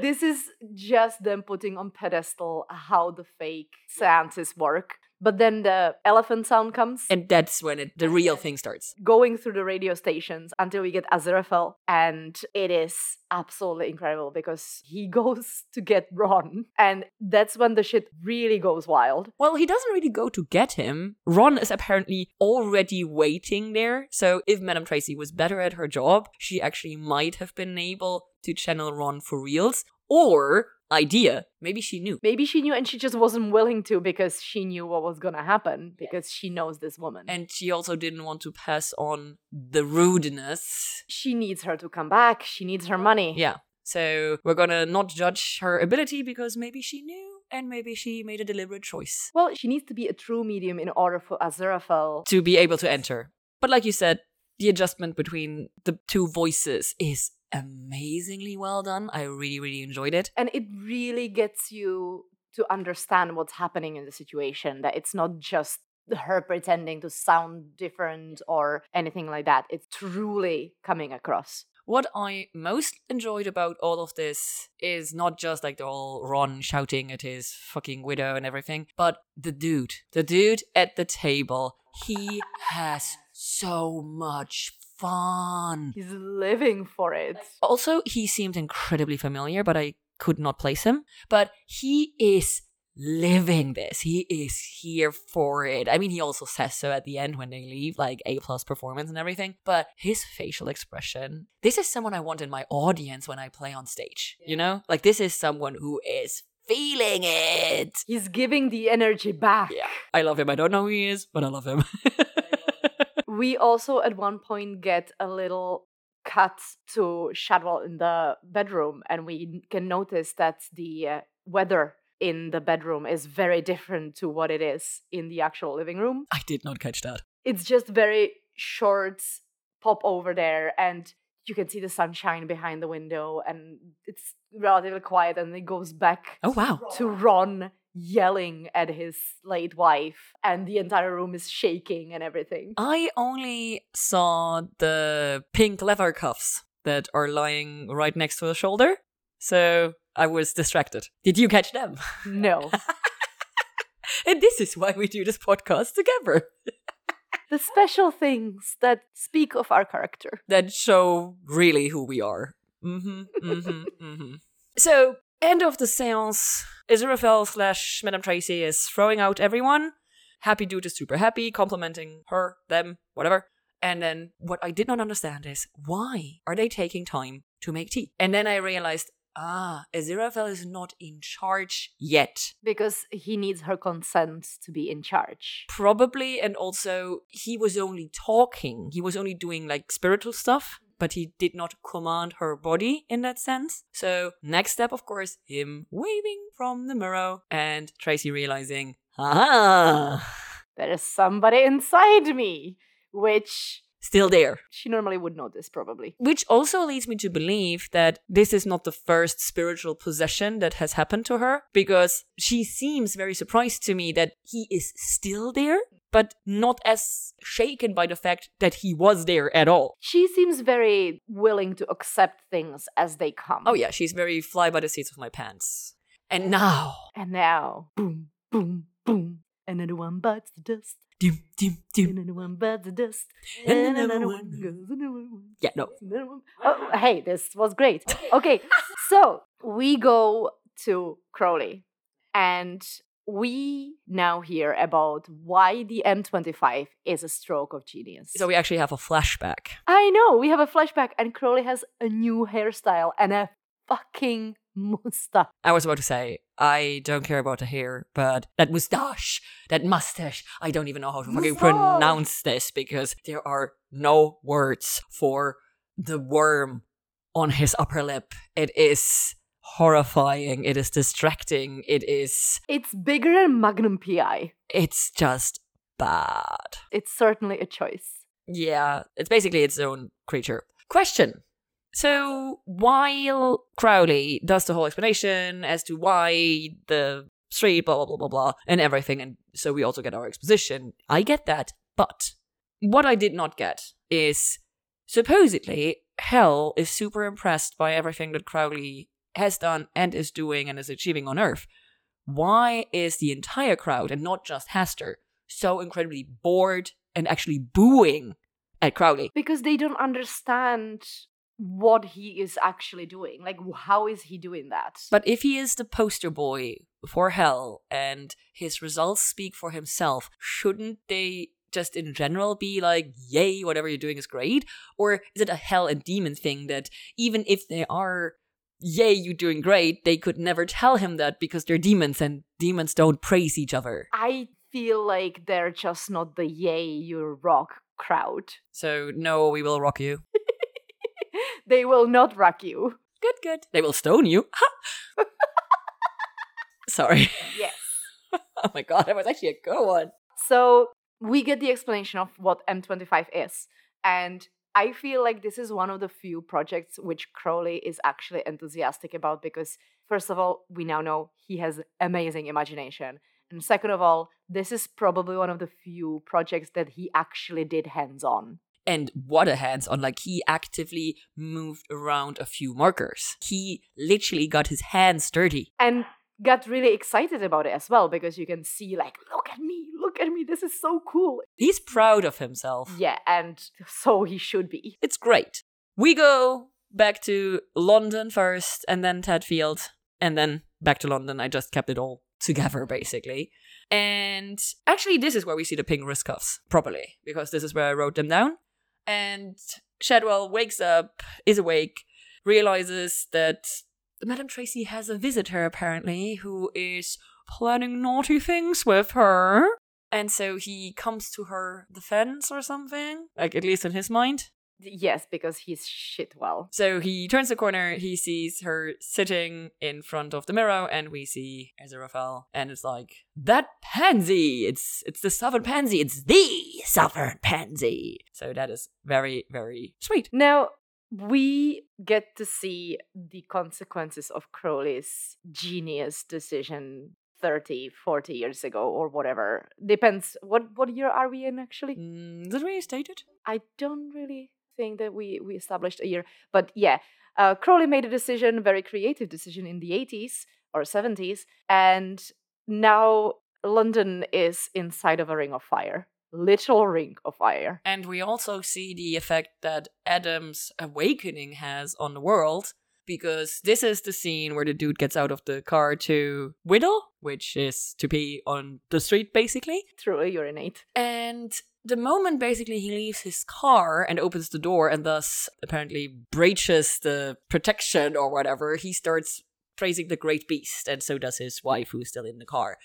This is just them putting on pedestal how the fake seances work. But then the elephant sound comes. And that's when it, the real thing starts. going through the radio stations until we get Aziraphale, and it is absolutely incredible because he <laughs> goes to get Ron, and that's when the shit really goes wild. Well, he doesn't really go to get him. Ron is apparently already waiting there. So if Madame Tracy was better at her job, she actually might have been able to channel Ron for reals. Or, idea, maybe she knew. Maybe she knew, and she just wasn't willing to because she knew what was gonna happen because she knows this woman. And she also didn't want to pass on the rudeness. she needs her to come back. She needs her money. Yeah. So we're gonna not judge her ability because maybe she knew and maybe she made a deliberate choice Well, she needs to be a true medium in order for Aziraphale. to be able to enter. But like you said, the adjustment between the two voices is amazingly well done. I really, really enjoyed it. And it really gets you to understand what's happening in the situation, that it's not just her pretending to sound different or anything like that. It's truly coming across. What I most enjoyed about all of this is not just like the whole Ron shouting at his fucking widow and everything, but the dude. The dude at the table. He has so much fun. He's living for it. Also, he seemed incredibly familiar, but I could not place him. But he is living this. He is here for it. I mean, he also says so at the end when they leave, like A plus performance and everything. But his facial expression, this is someone I want in my audience when I play on stage. You know, like this is someone who is feeling it. He's giving the energy back. Yeah. I love him. I don't know who he is, but I love him. <laughs> We also at one point get a little cut to Shadwell in the bedroom, and we can notice that the uh, weather in the bedroom is very different to what it is in the actual living room. I did not catch that. It's just very short pop over there, and you can see the sunshine behind the window, and it's relatively quiet, and it goes back Oh, wow. to Ron yelling at his late wife, and the entire room is shaking and everything. I only saw the pink leather cuffs that are lying right next to her shoulder. So I was distracted. Did you catch them? No. <laughs> and this is why we do this podcast together. <laughs> the special things that speak of our character. That show really who we are. Mm-hmm. Mm-hmm. <laughs> mm-hmm. So, end of the seance. Aziraphale slash Madame Tracy is throwing out everyone. Happy Dude is super happy, complimenting her, them, whatever. And then what I did not understand is why are they taking time to make tea? And then I realized, ah, Aziraphale is not in charge yet. Because he needs her consent to be in charge. Probably, and also he was only talking. He was only doing like spiritual stuff, but he did not command her body in that sense. So, next step, of course, him waving from the mirror and Tracy realizing, ah, There is somebody inside me, which still there. she normally would notice, probably. Which also leads me to believe that this is not the first spiritual possession that has happened to her, because she seems very surprised to me that he is still there, but not as shaken by the fact that he was there at all. She seems very willing to accept things as they come. Oh, yeah, she's very fly by the seats of my pants. And now. And now, boom, boom, boom. Another one bites the dust. Dim, dim, dim. Another one bites the dust. And And another another one one goes. Another one. Yeah, no. another one. Oh, hey, this was great. <laughs> Okay, so we go to Crowley, and we now hear about why the M25 is a stroke of genius. So we actually have a flashback. I know we have a flashback, and Crowley has a new hairstyle and a fucking <laughs> mustache. I was about to say, I don't care about the hair, but that mustache, that mustache, I don't even know how to fucking Mustache. pronounce this because there are no words for the worm on his upper lip. It is horrifying. It is distracting. It is, It's bigger than Magnum PI. it's just bad. It's certainly a choice. Yeah, it's basically its own creature. Question. So while Crowley does the whole explanation as to why the street, blah, blah, blah, blah, blah, and everything, and so we also get our exposition, I get that. But what I did not get is supposedly Hell is super impressed by everything that Crowley has done and is doing and is achieving on Earth. Why is the entire crowd, and not just Hastur, so incredibly bored and actually booing at Crowley? Because they don't understand what he is actually doing. Like, how is he doing that? But if he is the poster boy for hell and his results speak for himself, shouldn't they just in general be like, yay, whatever you're doing is great? Or is it a hell and demon thing that even if they are, yay, you're doing great, they could never tell him that because they're demons and demons don't praise each other? I feel like they're just not the yay, you rock crowd. So, no, we will rock you. <laughs> they will not rock you. Good, good. They will stone you. <laughs> Sorry. Yes. <laughs> Oh my god, that was actually a good one. So we get the explanation of what M25 is. And I feel like this is one of the few projects which Crowley is actually enthusiastic about because, first of all, we now know he has amazing imagination. And second of all, this is probably one of the few projects that he actually did hands on. And what a hands on. Like, he actively moved around a few markers. He literally got his hands dirty. And got really excited about it as well because you can see, like, look at me, look at me, this is so cool. He's proud of himself. Yeah, and so he should be. It's great. We go back to London first, and then Tadfield, and then back to London. I just kept it all together, basically. And actually, this is where we see the pink wrist cuffs properly, because this is where I wrote them down. And Shadwell wakes up, is awake, realizes that Madame Tracy has a visitor apparently who is planning naughty things with her. And so he comes to her defense or something, like at least in his mind. Yes, because he's shit well. So he turns the corner, he sees her sitting in front of the mirror, and we see Aziraphale, and it's like, that pansy! It's it's the southern pansy, it's the southern pansy. So that is very, very sweet. Now, we get to see the consequences of Crowley's genius decision 30 40 years ago or whatever. Depends what what year are we in actually? Mm, did we state it? i don't really think that we we established a year but yeah uh, crowley made a decision a very creative decision in the 80s or 70s and now london is inside of a ring of fire literal ring of fire And we also see the effect that Adam's awakening has on the world because this is the scene where the dude gets out of the car to whittle, which is to pee on the street basically. Through a urinate And the moment basically he leaves his car and opens the door and thus apparently breaches the protection or whatever, he starts praising the great beast, and so does his wife who's still in the car.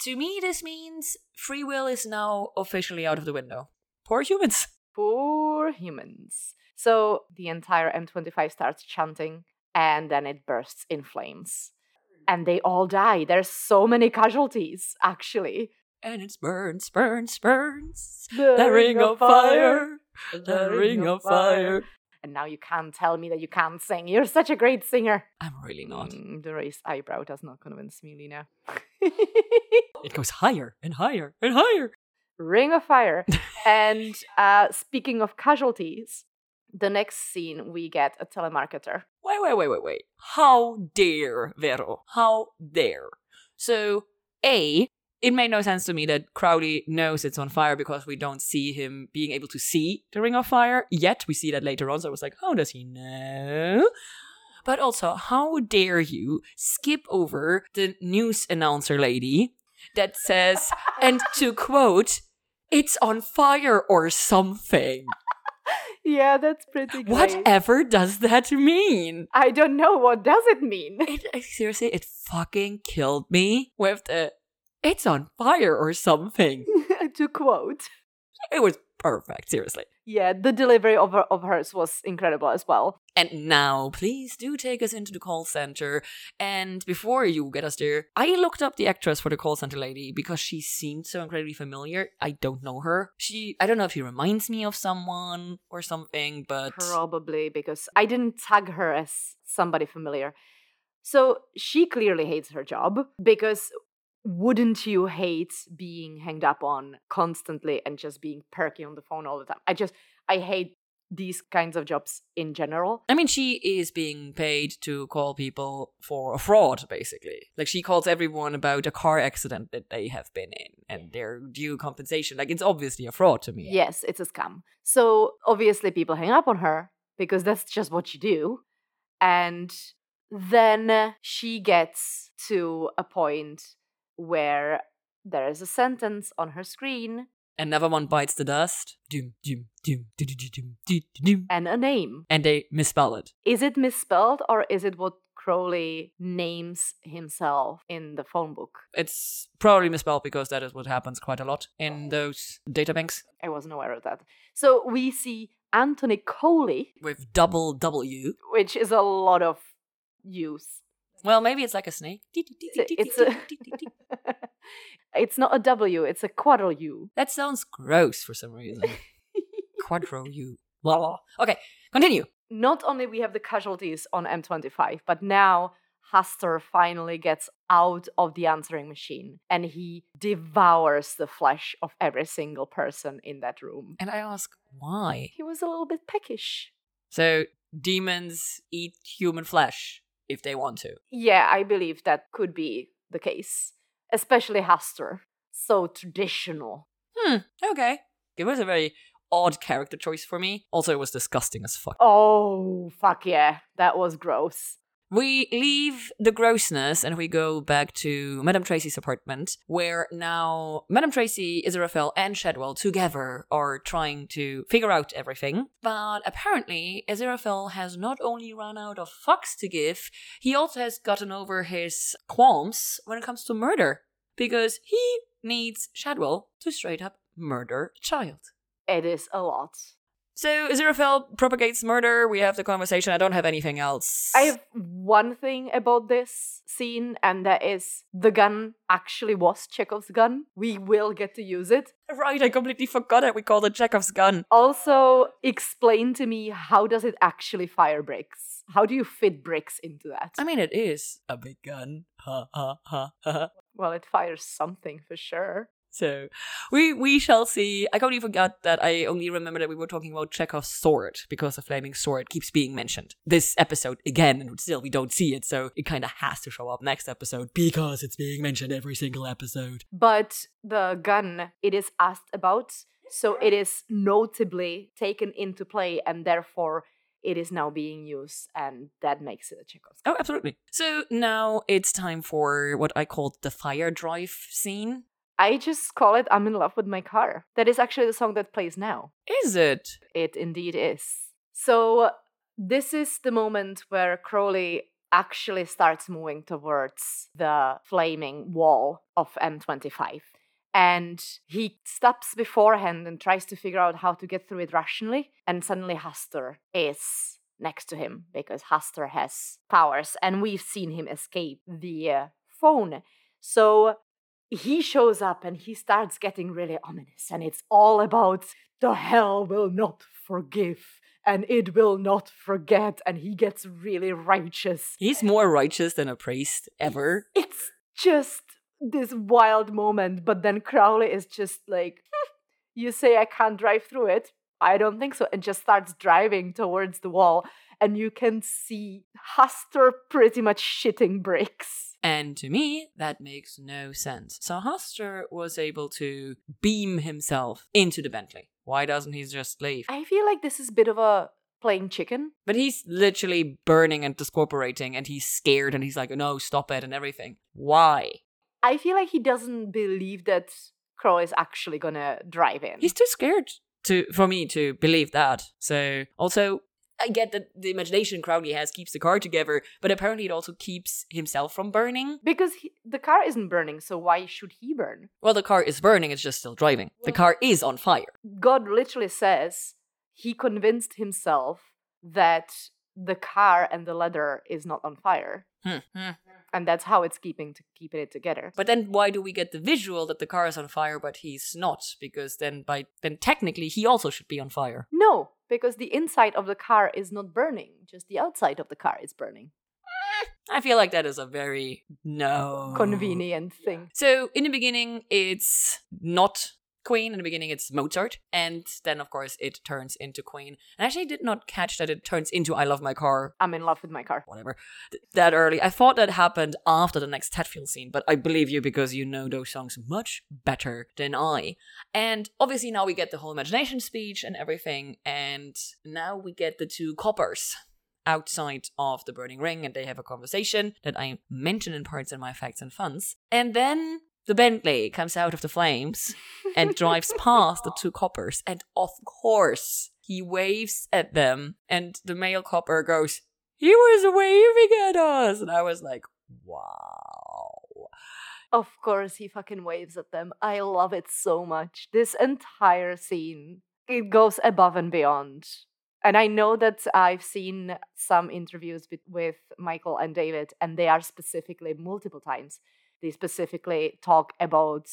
To me, this means free will is now officially out of the window. Poor humans. Poor humans. So the entire M25 starts chanting and then it bursts in flames. And they all die. There's so many casualties, actually. And it's burns, burns, burns. The ring of fire. The ring of fire. And now you can't tell me that you can't sing. You're such a great singer. I'm really not. Mm, the raised eyebrow does not convince me, Lina. It goes higher and higher and higher. Ring of Fire. <laughs> and uh, speaking of casualties, the next scene we get a telemarketer. Wait, wait, wait, wait, wait. How dare, Vero? How dare? So, A, it made no sense to me that Crowley knows it's on fire because we don't see him being able to see the ring of fire. Yet we see that later on. So I was like, how does he know? But also, how dare you skip over the news announcer lady that says, <laughs> and to quote, it's on fire or something. Yeah, that's pretty great. Whatever does that mean? I don't know. What does it mean? It it- seriously, it fucking killed me with the it's on fire or something. <laughs> to quote. It was perfect, seriously. Yeah, the delivery of, her, of hers was incredible as well. And now, please do take us into the call center. And before you get us there, I looked up the actress for the call center lady because she seemed so incredibly familiar. I don't know her. She, I don't know if she reminds me of someone or something, but Probably because I didn't tag her as somebody familiar. So she clearly hates her job because wouldn't you hate being hanged up on constantly and just being perky on the phone all the time? I just, I hate these kinds of jobs in general. I mean, she is being paid to call people for a fraud, basically. Like, she calls everyone about a car accident that they have been in and their due compensation. Like, it's obviously a fraud to me. Yes, it's a scam. So obviously people hang up on her because that's just what you do. And then she gets to a point where there is a sentence on her screen and Another one bites the dust. Doom, doom, doom, doom, doom, doom, doom, doom. and a name. And they misspell it. Is it misspelled or is it what Crowley names himself in the phone book? It's probably misspelled because that is what happens quite a lot in oh. those data banks I wasn't aware of that. So we see Anthony Coley, with double W. which is a lot of use. Well, maybe it's like a snake. It's a, it's not a W, it's a quadro U. That sounds gross for some reason. <laughs> Quadro U. Blah, blah. Okay, continue. Not only we have the casualties on M25, but now Hastur finally gets out of the answering machine and he devours the flesh of every single person in that room. And I ask, why? He was a little bit peckish. So, demons eat human flesh if they want to. Yeah, I believe that could be the case, especially Hastur. So traditional. Hmm, okay. It was a very odd character choice for me. Also, it was disgusting as fuck. Oh, fuck yeah. That was gross. We leave the grossness and we go back to Madame Tracy's apartment, where now Madame Tracy, Aziraphale, and Shadwell together are trying to figure out everything. But apparently, Aziraphale has not only run out of fucks to give, he also has gotten over his qualms when it comes to murder. Because he needs Shadwell to straight up murder a child. It is a lot. So Aziraphale propagates murder. We have the conversation. I don't have anything else. I have one thing about this scene, and that is the gun actually was Chekhov's gun. We will get to use it. right. I completely forgot it. We called it Chekhov's gun. Also, explain to me how does it actually fire bricks? How do you fit bricks into that? I mean, it is a big gun. Ha ha ha ha. well, it fires something for sure. So we we shall see. I completely forgot that I only remember that we were talking about Chekhov's sword because the flaming sword keeps being mentioned this episode again, and still we don't see it, so it kind of has to show up next episode because it's being mentioned every single episode. But the gun it is asked about, so it is notably taken into play, and therefore it is now being used, and that makes it a Chekhov's. Oh, absolutely. So now it's time for what I called the fire drive scene. I just call it I'm in love with my car. That is actually the song that plays now. Is it? It indeed is. So, this is the moment where Crowley actually starts moving towards the flaming wall of M25. And he stops beforehand and tries to figure out how to get through it rationally. And suddenly, Hastur is next to him because Hastur has powers, and we've seen him escape via phone. So he shows up and he starts getting really ominous and it's all about the hell will not forgive and it will not forget and he gets really righteous. He's more righteous than a priest ever. it's just this wild moment but then crowley is just like "Hmm, you say i can't drive through it? I don't think so and just starts driving towards the wall and you can see Hastur pretty much shitting bricks And to me, that makes no sense. So Hastur was able to beam himself into the Bentley. Why doesn't he just leave? I feel like this is a bit of a playing chicken. But he's literally burning and discorporating, and he's scared, and he's like, "No, stop it!" and everything. Why? I feel like he doesn't believe that Crow is actually gonna drive in. He's too scared to for me to believe that. So also. I get that the imagination Crowley has keeps the car together, but apparently it also keeps himself from burning. because he, the car isn't burning, so why should he burn? Well, the car is burning, it's just still driving. The car is on fire. God literally says he convinced himself that the car and the leather is not on fire, Hmm, hmm. and that's how it's keeping to keeping it together. But then why do we get the visual that the car is on fire but he's not? Because then by then technically he also should be on fire. No, because the inside of the car is not burning; just the outside of the car is burning. I feel like that is a very no Convenient thing. So in the beginning it's not Queen, in the beginning it's Mozart, and then of course it turns into Queen. And I actually did not catch that it turns into I Love My Car I'm in love with my car. whatever th- that early. I thought that happened after the next Tadfield scene, but I believe you because you know those songs much better than I. And obviously now we get the whole imagination speech and everything, and now we get the two coppers outside of the burning ring and they have a conversation that I mention in parts in my facts and funs. And then the Bentley comes out of the flames and drives <laughs> past the two coppers, and of course he waves at them, and the male copper goes, he was waving at us. And I was like, wow. Of course, he fucking waves at them. I love it so much. This entire scene, it goes above and beyond. And I know that I've seen some interviews with, with Michael and David, and they are specifically multiple times. They specifically talk about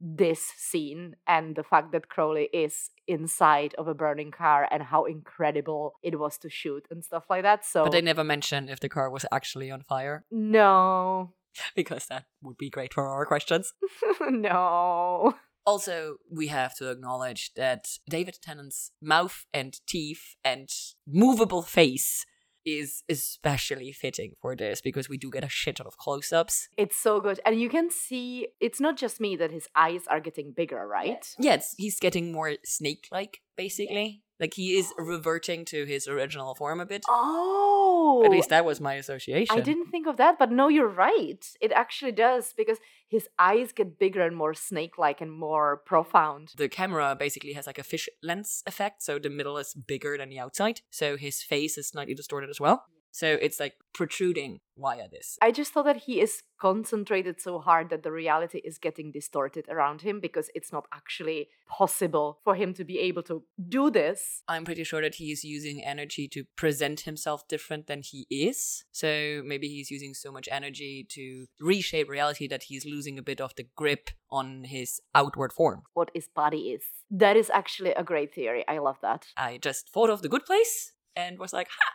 this scene and the fact that Crowley is inside of a burning car and how incredible it was to shoot and stuff like that. So, But they never mention if the car was actually on fire no, <laughs> because that would be great for our questions. <laughs> no. Also, we have to acknowledge that David Tennant's mouth and teeth and movable face is especially fitting for this because we do get a shit ton of close ups. It's so good. And you can see it's not just me that his eyes are getting bigger, right? It's, he's getting more snake like, basically. Like he is <gasps> reverting to his original form a bit. Oh. At least that was my association. I didn't think of that, but no, you're right. It actually does because his eyes get bigger and more snake like and more profound. The camera basically has like a fish lens effect, so the middle is bigger than the outside. So his face is slightly distorted as well. So it's like protruding via this. I just thought that he is concentrated so hard that the reality is getting distorted around him because it's not actually possible for him to be able to do this. I'm pretty sure that he is using energy to present himself different than he is. So maybe he's using so much energy to reshape reality that he's losing a bit of the grip on his outward form. What his body is. That is actually a great theory. I love that. I just thought of the good place and was like, ha,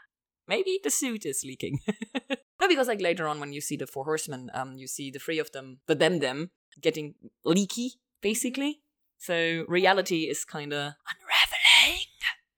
maybe the suit is leaking. <laughs> no, because like later on when you see the four horsemen, um, you see the three of them, the them them, getting leaky, basically. So reality is kinda unraveling.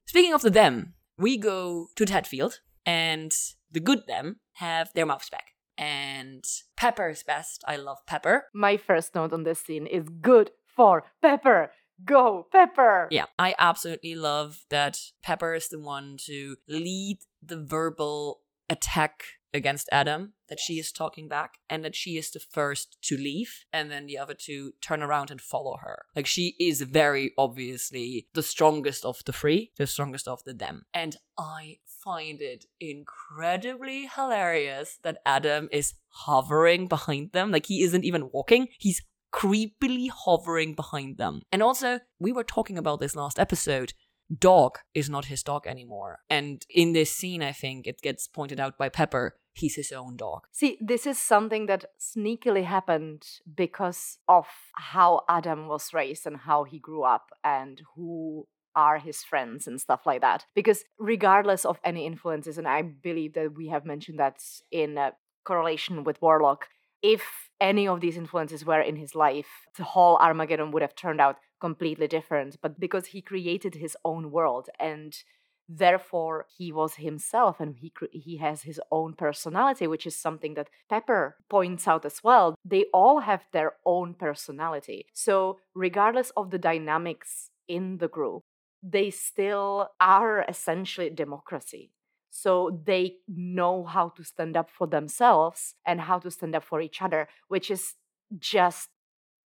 Speaking of the them, we go to Tadfield and the good them have their mouths back. And Pepper's best. I love Pepper. My first note on this scene is good for Pepper. Go, Pepper! Yeah, I absolutely love that Pepper is the one to lead the verbal attack against Adam, that she is talking back, and that she is the first to leave, and then the other two turn around and follow her. Like she is very obviously the strongest of the three, the strongest of the them. And I find it incredibly hilarious that Adam is hovering behind them. Like he isn't even walking, he's creepily hovering behind them. And also, we were talking about this last episode. Dog is not his dog anymore. And in this scene, I think it gets pointed out by Pepper, he's his own dog. See, this is something that sneakily happened because of how Adam was raised and how he grew up and who are his friends and stuff like that. Because regardless of any influences, and I believe that we have mentioned that in uh, correlation with Warlock, if any of these influences were in his life, the whole Armageddon would have turned out completely different. But because he created his own world and therefore he was himself and he he has his own personality which is something that pepper points out as well they all have their own personality so regardless of the dynamics in the group they still are essentially democracy so they know how to stand up for themselves and how to stand up for each other, which is just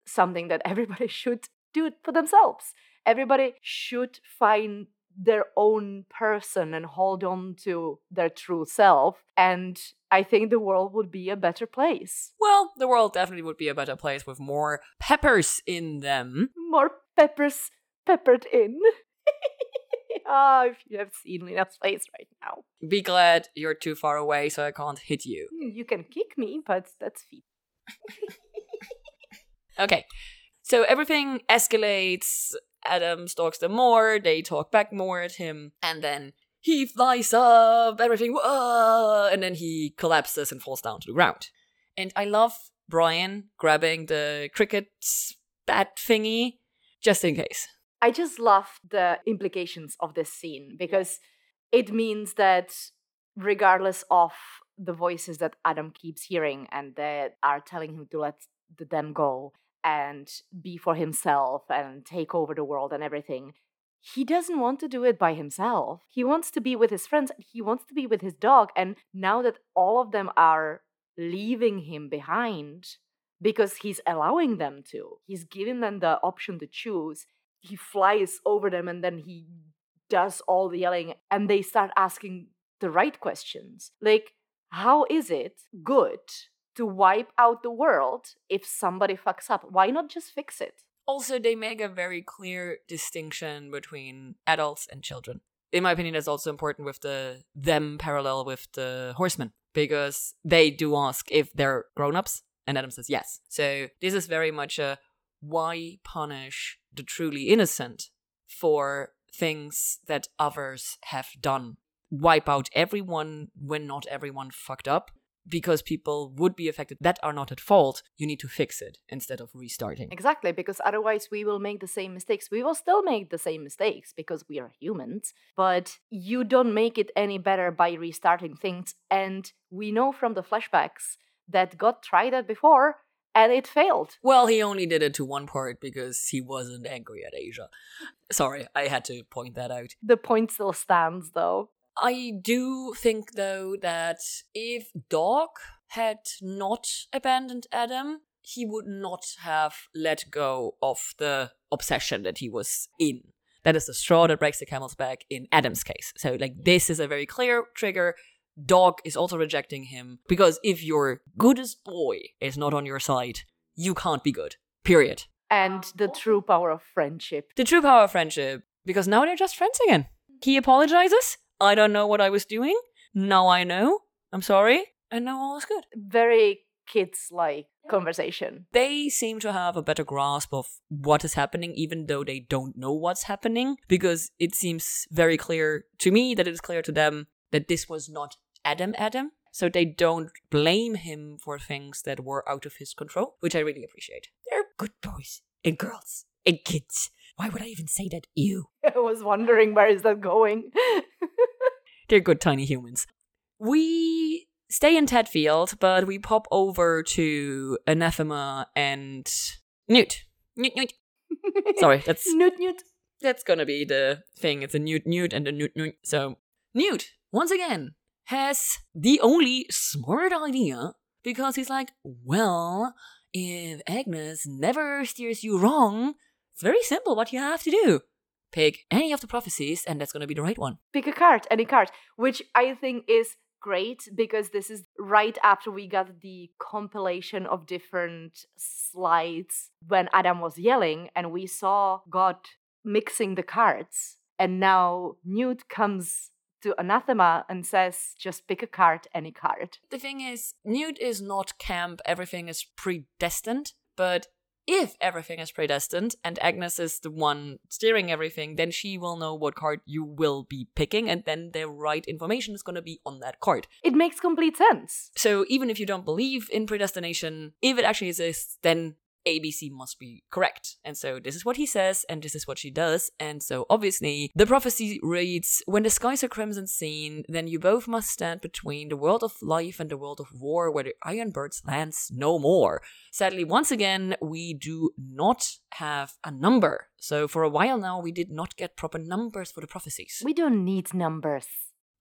something that <laughs> everybody should do it for themselves. Everybody should find their own person and hold on to their true self. And I think the world would be a better place. Well, the world definitely would be a better place with more peppers in them. More peppers peppered in. <laughs> Ah, oh, if you have seen Lina's face right now. Be glad you're too far away so I can't hit you. Hmm, you can kick me, but that's feet. <laughs> okay. So everything escalates. Adam stalks them more. They talk back more at him. And then he flies up. Everything. Whoa, and then he collapses and falls down to the ground. And I love Brian grabbing the cricket bat thingy just in case. I just love the implications of this scene because it means that regardless of the voices that Adam keeps hearing and that are telling him to let them go and be for himself and take over the world and everything, he doesn't want to do it by himself. He wants to be with his friends, he wants to be with his dog. And now that all of them are leaving him behind because he's allowing them to, he's giving them the option to choose he flies over them and then he does all the yelling and they start asking the right questions like how is it good to wipe out the world if somebody fucks up. Why not just fix it? Also they make a very clear distinction between adults and children. In my opinion that's also important with the them parallel with the horsemen because they do ask if they're grown-ups and adam says yes. So this is very much a why punish the truly innocent for things that others have done? Wipe out everyone when not everyone fucked up because people would be affected that are not at fault, you need to fix it instead of restarting. Exactly, because otherwise we will make the same mistakes. We will still make the same mistakes because we are humans, but you don't make it any better by restarting things. And we know from the flashbacks that God tried that before and it failed. Well, he only did it to one part because he wasn't angry at Asia. Sorry, I had to point that out. The point still stands, though. I do think, though, that if Dog had not abandoned Adam, he would not have let go of the obsession that he was in. That is the straw that breaks the camel's back in Adam's case. So, like, this is a very clear trigger. Dog is also rejecting him because if your goodest boy is not on your side, you can't be good. Period. And the true power of friendship. The true power of friendship, because now they're just friends again. He apologizes. I don't know what I was doing. Now I know. I'm sorry. And now all is good. Very kids like conversation. They seem to have a better grasp of what is happening, even though they don't know what's happening, because it seems very clear to me that it is clear to them that this was not Adam Adam. So they don't blame him for things that were out of his control, which I really appreciate. They're good boys and girls and kids. Why would I even say that? You. <laughs> I was wondering where is that going. <laughs> They're good tiny humans. We stay in Tadfield, but we pop over to Anathema and Newt. Newt, Newt. <laughs> Sorry, that's Newt Newt. that's gonna be the thing. It's a Newt, Newt, and a Newt, Newt. So Newt once again has the only smart idea because he's like, well, if Agnes never steers you wrong, it's very simple what you have to do. Pick any of the prophecies, and that's gonna be the right one. Pick a card, any card, which I think is great because this is right after we got the compilation of different slides when Adam was yelling and we saw God mixing the cards. And now Newt comes to Anathema and says, just pick a card, any card. The thing is, Newt is not camp, everything is predestined, but if everything is predestined and Agnes is the one steering everything, then she will know what card you will be picking, and then the right information is going to be on that card. It makes complete sense. So even if you don't believe in predestination, if it actually exists, then ABC must be correct. And so this is what he says, and this is what she does. And so obviously, the prophecy reads When the skies are crimson seen, then you both must stand between the world of life and the world of war, where the iron birds lands no more. Sadly, once again, we do not have a number. So for a while now, we did not get proper numbers for the prophecies. We don't need numbers.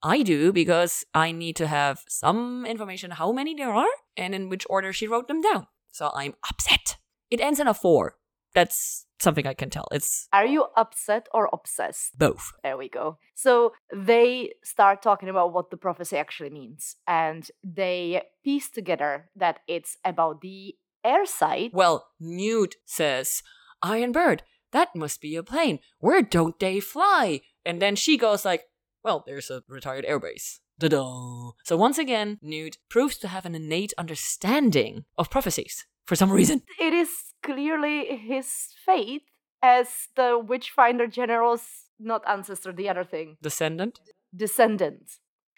I do because I need to have some information how many there are and in which order she wrote them down. So I'm upset. It ends in a four. That's something I can tell. It's Are you upset or obsessed? both. There we go. So they start talking about what the prophecy actually means, and they piece together that it's about the air side. Well, Newt says, Iron Bird, that must be a plane. Where don't they fly? And then she goes like, well, there's a retired airbase. Da-da. So once again, Newt proves to have an innate understanding of prophecies for some reason. It is clearly his faith as the Witchfinder General's not ancestor, the other thing, Descendant? descendant.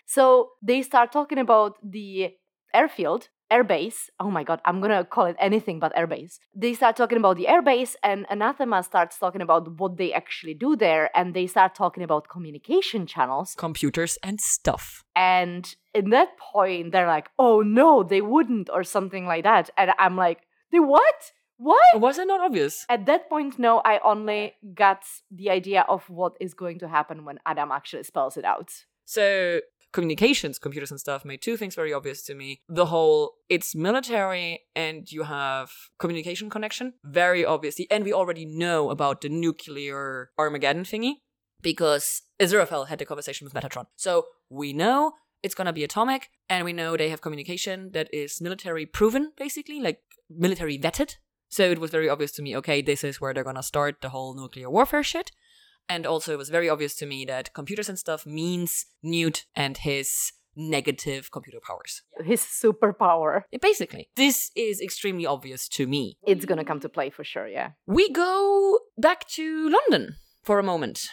So they start talking about the airfield, airbase. Oh my god, I'm gonna call it anything but airbase. They start talking about the airbase, and Anathema starts talking about what they actually do there, and they start talking about communication channels. Computers and stuff. And in that point, they're like, oh no, they wouldn't, or something like that. And I'm like, they what? What? Was it not obvious? At that point, no, I only got the idea of what is going to happen when Adam actually spells it out. So communications, computers and stuff made two things very obvious to me. The whole it's military and you have communication connection, very obviously. And we already know about the nuclear Armageddon thingy because Aziraphale had the conversation with Metatron. So we know it's gonna be atomic, and we know they have communication that is military proven, basically, like military vetted. So it was very obvious to me, okay, this is where they're gonna start the whole nuclear warfare shit. And also, it was very obvious to me that computers and stuff means Newt and his negative computer powers. His superpower. Basically, this is extremely obvious to me. It's gonna come to play for sure, yeah. We go back to London for a moment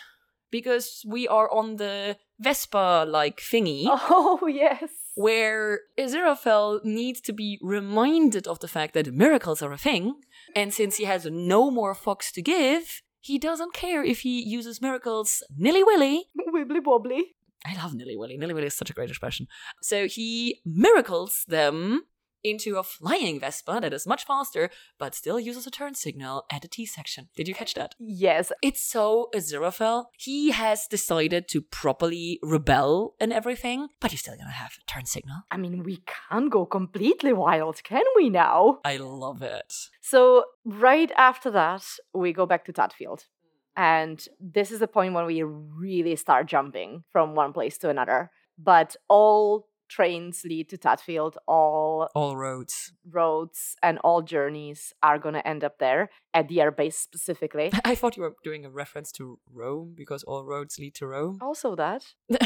because we are on the Vespa like thingy <laughs> Oh, yes. where Aziraphale needs to be reminded of the fact that miracles are a thing, and since he has no more fucks to give, he doesn't care if he uses miracles nilly willy. <laughs> Wibbly wobbly. I love nilly willy. Nilly willy is such a great expression. So he miracles them into a flying Vespa that is much faster, but still uses a turn signal at a T section. Did you catch that? Yes. It's so Aziraphale. He has decided to properly rebel and everything, but he's still gonna have a turn signal. I mean, we can't go completely wild, can we now? I love it. So, right after that, we go back to Tadfield. And this is the point when we really start jumping from one place to another. But all trains lead to Tadfield, all All roads. roads and all journeys are going to end up there at the airbase specifically. <laughs> I thought you were doing a reference to Rome because all roads lead to Rome. also, that <laughs>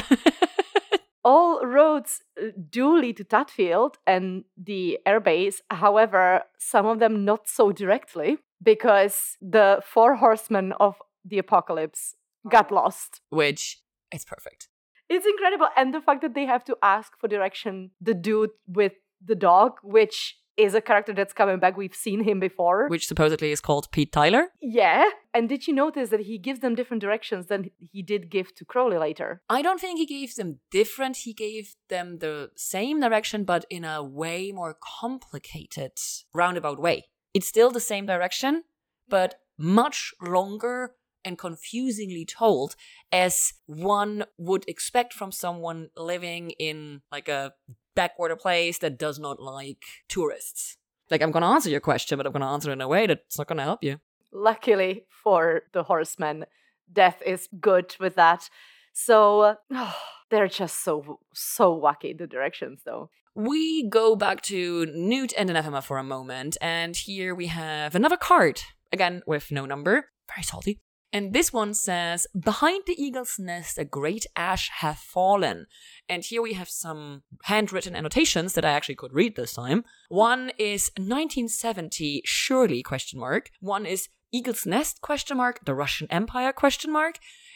all roads uh, do lead to Tadfield and the airbase. However, some of them not so directly because the four horsemen of the apocalypse got lost. Which is perfect. It's incredible. And the fact that they have to ask for direction, the dude with the dog, which is a character that's coming back. We've seen him before. Which supposedly is called Pete Tyler. yeah. And did you notice that he gives them different directions than he did give to Crowley later? I don't think he gave them different. He gave them the same direction, but in a way more complicated, roundabout way. It's still the same direction, but much longer and confusingly told as one would expect from someone living in like a backwater place that does not like tourists. Like, I'm gonna answer your question, but I'm gonna answer it in a way that's not gonna help you. Luckily for the horsemen, Death is good with that. So <sighs> they're just so, so wacky, the directions though. We go back to Newt and Anathema for a moment, and here we have another card, again with no number, very salty. And this one says, Behind the eagle's nest, a great ash hath fallen. And here we have some handwritten annotations that I actually could read this time. One is 1970, surely, question mark. One is Eagle's Nest, question mark, the Russian Empire, question mark.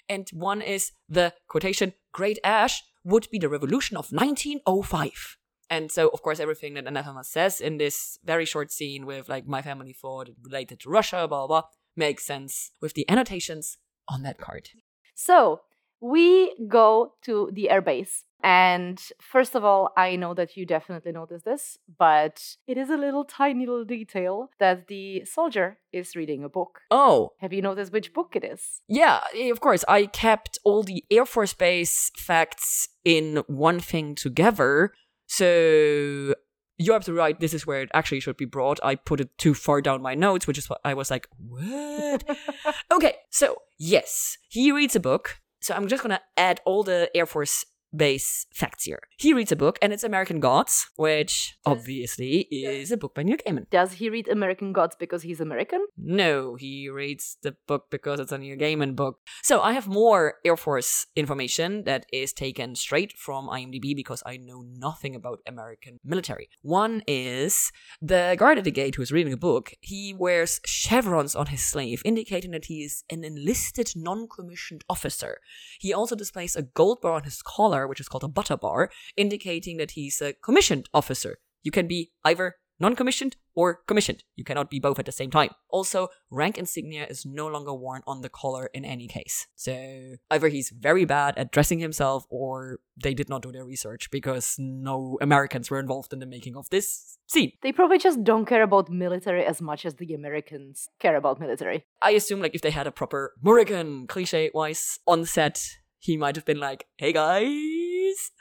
And one is the quotation, Great Ash would be the revolution of 1905. And so, of course, everything that Anathema says in this very short scene with like my family thought related to Russia, blah, blah, blah, makes sense with the annotations on that card. So we go to the airbase. And first of all, I know that you definitely noticed this, but it is a little tiny little detail that the soldier is reading a book. Oh, Have you noticed which book it is? yeah, eh, of course. I kept all the Air Force Base facts in one thing together. So you're absolutely right. This is where it actually should be brought. I put it too far down my notes, which is what I was like, what? <laughs> okay, so yes, he reads a book. So I'm just gonna add all the Air Force Base facts here. He reads a book, and it's American Gods, which obviously is a book by Neil Gaiman. Does he read American Gods because he's American? No, he reads the book because it's a Neil Gaiman book. So I have more Air Force information that is taken straight from IMDb because I know nothing about American military. One is the guard at the gate who is reading a book. He wears chevrons on his sleeve, indicating that he is an enlisted non-commissioned officer. He also displays a gold bar on his collar, which is called a butter bar, indicating that he's a commissioned officer. You can be either non-commissioned or commissioned. You cannot be both at the same time. Also, rank insignia is no longer worn on the collar in any case. So either he's very bad at dressing himself or they did not do their research because no Americans were involved in the making of this scene. They probably just don't care about military as much as the Americans care about military. I assume like if they had a proper Morrigan cliche wise on set, he might have been like, hey guys.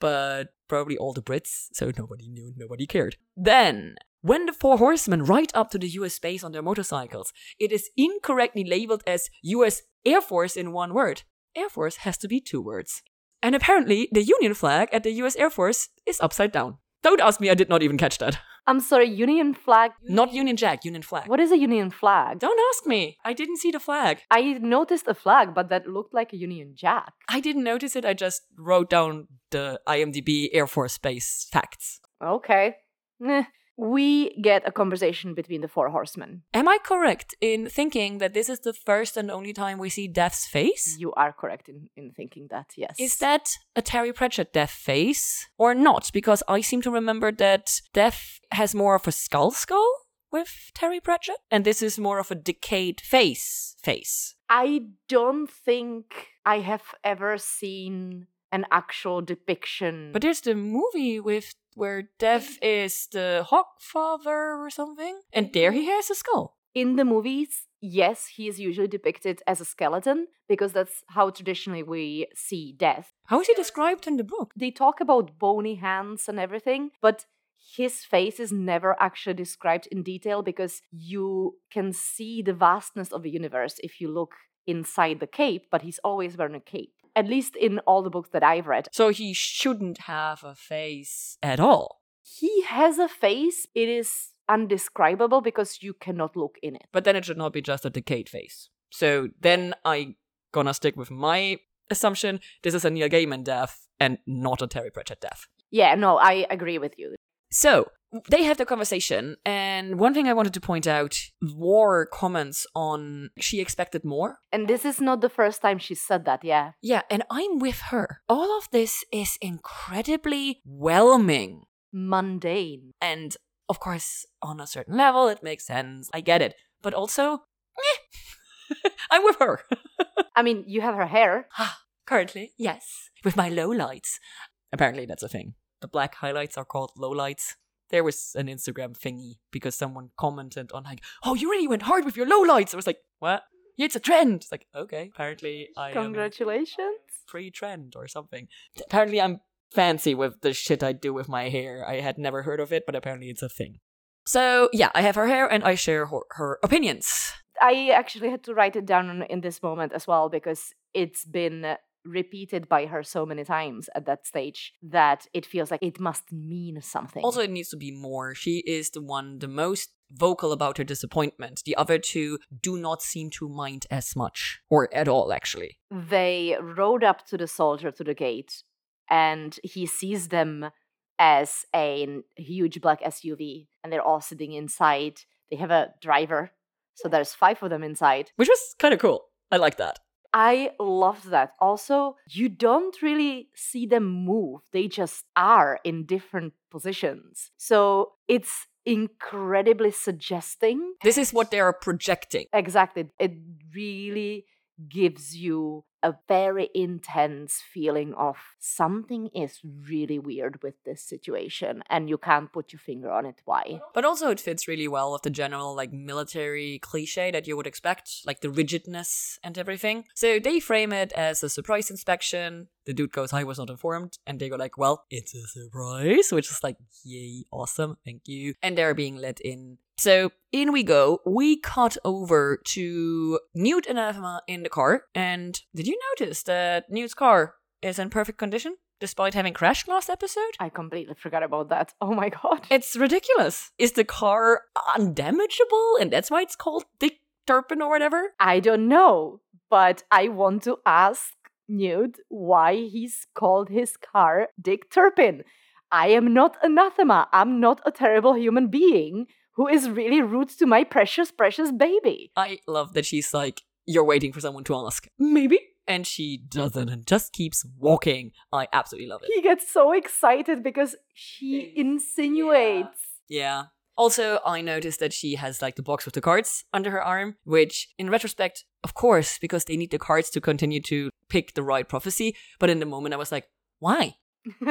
But probably all the Brits, so nobody knew, nobody cared. Then, when the four horsemen ride up to the US base on their motorcycles, it is incorrectly labeled as US Air Force in one word. Air Force has to be two words. And apparently, the Union flag at the US Air Force is upside down. Don't ask me, I did not even catch that. <laughs> I'm sorry, Union flag. Not Union Jack, Union flag. What is a Union flag? Don't ask me. I didn't see the flag. I noticed a flag, but that looked like a Union Jack. I didn't notice it. I just wrote down the IMDb Air Force Base facts. Okay. We get a conversation between the four horsemen. Am I correct in thinking that this is the first and only time we see Death's face? You are correct in, in thinking that, yes. Is that a Terry Pratchett Death face or not? Because I seem to remember that Death has more of a skull skull with Terry Pratchett, and this is more of a decayed face face. I don't think I have ever seen an actual depiction. But there's the movie with where Death <laughs> is the Hogfather or something, and there he has a skull. in the movies, yes, he is usually depicted as a skeleton because that's how traditionally we see death. How is he described in the book? They talk about bony hands and everything, but his face is never actually described in detail because you can see the vastness of the universe if you look inside the cape, but he's always wearing a cape. At least in all the books that I've read. So he shouldn't have a face at all. He has a face, it is undescribable because you cannot look in it. But then it should not be just a decayed face. So then I gonna stick with my assumption. This is a Neil Gaiman death and not a Terry Pratchett death. Yeah, no, I agree with you. So they have the conversation, and one thing I wanted to point out: War comments on she expected more. And this is not the first time she said that, yeah. Yeah, and I'm with her. All of this is incredibly whelming, Mundane. and of course, on a certain level, it makes sense. I get it, but also, eh, <laughs> I'm with her. <laughs> I mean, you have her hair. Currently, yes, with my low lights. Apparently, that's a thing. The black highlights are called lowlights. There was an Instagram thingy because someone commented on like, "Oh, you really went hard with your lowlights." I was like, "What? Yeah, it's a trend." It's like, okay, apparently I Congratulations. pre-trend or something. Apparently, I'm fancy with the shit I do with my hair. I had never heard of it, but apparently it's a thing. So yeah, I have her hair and I share her, her opinions. I actually had to write it down in this moment as well because it's been repeated by her so many times at that stage that it feels like it must mean something. Also, it needs to be more. She is the one the most vocal about her disappointment. The other two do not seem to mind as much, or at all, actually. they rode up to the soldier to the gate and he sees them as a huge black SUV and they're all sitting inside. They have a driver. So there's five of them inside. Which was kind of cool. I like that. I love that. Also, you don't really see them move, they just are in different positions. So it's incredibly suggesting. This is what they are projecting. Exactly. It really gives you a very intense feeling of something is really weird with this situation and you can't put your finger on it why. But also, it fits really well with the general, like, military cliche that you would expect, like the rigidness and everything. So they frame it as a surprise inspection. The dude goes, I was not informed. And they go, like, well, it's a surprise, which is like, yay, awesome, thank you. And they're being let in. So in we go. We cut over to Newt and Anathema in the car. And did you notice that Newt's car is in perfect condition? Despite having crashed last episode? I completely forgot about that. <laughs> Oh my god. It's ridiculous. Is the car undamageable and that's why it's called Dick Turpin or whatever? I don't know, but I want to ask Newt why he's called his car Dick Turpin. I am not anathema. I'm not a terrible human being who is really rude to my precious, precious baby. I love that she's like, you're waiting for someone to ask. Maybe? And she doesn't and just keeps walking. I absolutely love it. He gets so excited because she insinuates. Yeah. Also, I noticed that she has like the box with the cards under her arm, which in retrospect, of course, because they need the cards to continue to pick the right prophecy. But in the moment, I was like, why? <laughs>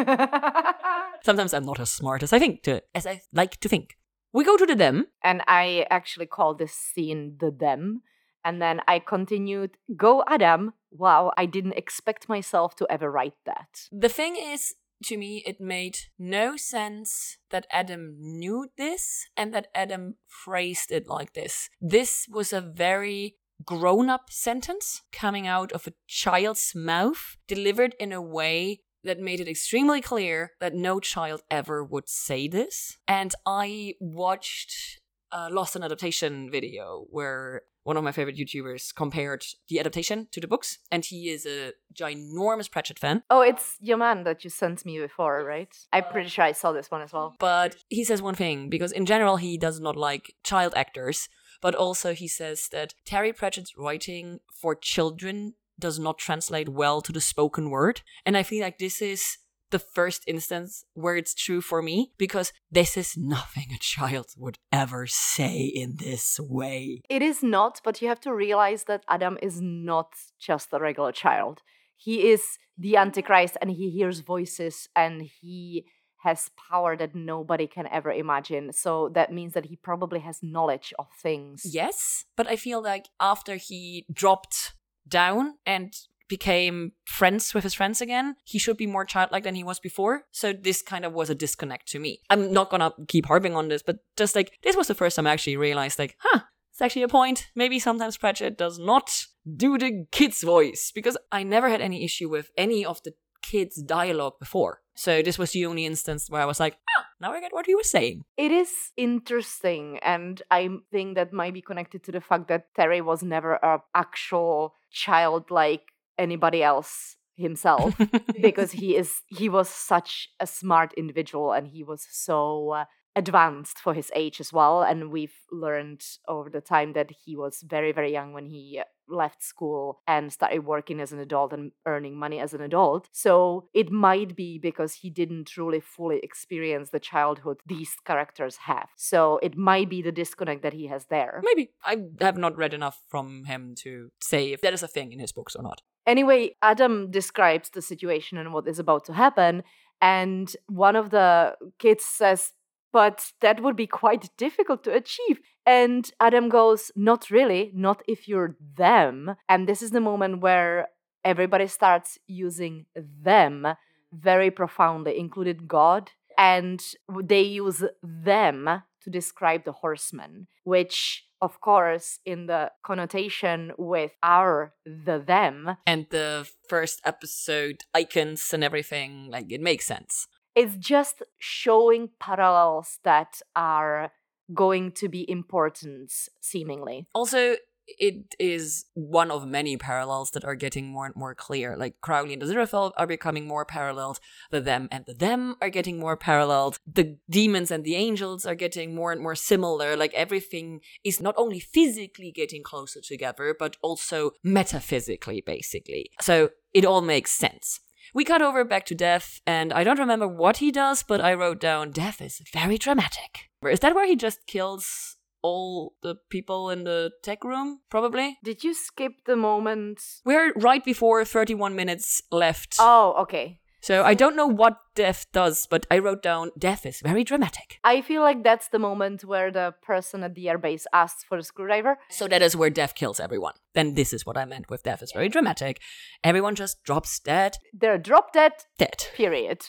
Sometimes I'm not as smart as I think to, as I like to think. We go to the them. and I actually call this scene the them. And then I continued, Go Adam. Wow, I didn't expect myself to ever write that. The thing is, to me, it made no sense that Adam knew this and that Adam phrased it like this. This was a very grown up sentence coming out of a child's mouth, delivered in a way that made it extremely clear that no child ever would say this. And I watched a Lost in Adaptation video where one of my favorite YouTubers compared the adaptation to the books, and he is a ginormous Pratchett fan. Oh, it's your man that you sent me before, right? I'm pretty sure I saw this one as well. But he says one thing because in general he does not like child actors, but also he says that Terry Pratchett's writing for children does not translate well to the spoken word, and I feel like this is the first instance where it's true for me because this is nothing a child would ever say in this way. It is not, but you have to realize that Adam is not just a regular child. he is the Antichrist and he hears voices and he has power that nobody can ever imagine. So that means that he probably has knowledge of things. Yes, but I feel like after he dropped down and became friends with his friends again, he should be more childlike than he was before. So this kind of was a disconnect to me. I'm not gonna keep harping on this, but just like this was the first time I actually realized, like, huh, it's actually a point. Maybe sometimes Pratchett does not do the kid's voice because I never had any issue with any of the kids' dialogue before. So this was the only instance where I was like, ah, now I get what he was saying. It is interesting, and I think that might be connected to the fact that Terry was never a actual child like anybody else himself <laughs> because he is he was such a smart individual and he was so uh, advanced for his age as well. And we've learned over the time that he was very, very young when he left school and started working as an adult and earning money as an adult. So it might be because he didn't truly fully experience the childhood these characters have. So it might be the disconnect that he has there. Maybe. I have not read enough from him to say if that is a thing in his books or not. Anyway, Adam describes the situation and what is about to happen. And one of the kids says, but that would be quite difficult to achieve. And Adam goes, Not really, not if you're them. And this is the moment where everybody starts using them very profoundly, included God. And they use them to describe the horsemen, which, of course, in the connotation with our the them. And the first episode icons and everything, like it makes sense it's just showing parallels that are going to be important seemingly also it is one of many parallels that are getting more and more clear. Like Crowley and Aziraphale are becoming more paralleled. The them and the them are getting more paralleled. The demons and the angels are getting more and more similar. Like everything is not only physically getting closer together, but also metaphysically, basically. So it all makes sense. We cut over back to Death, and I don't remember what he does, but I wrote down Death is very dramatic. Is that where he just kills all the people in the tech room, probably. Did you skip the moment? We're right before 31 minutes left. Oh, okay. So I don't know what death does, but I wrote down death is very dramatic. I feel like that's the moment where the person at the airbase asks for a screwdriver. So that is where death kills everyone. Then this is what I meant with death is very dramatic. Everyone just drops dead. They're drop dead. Dead. Period.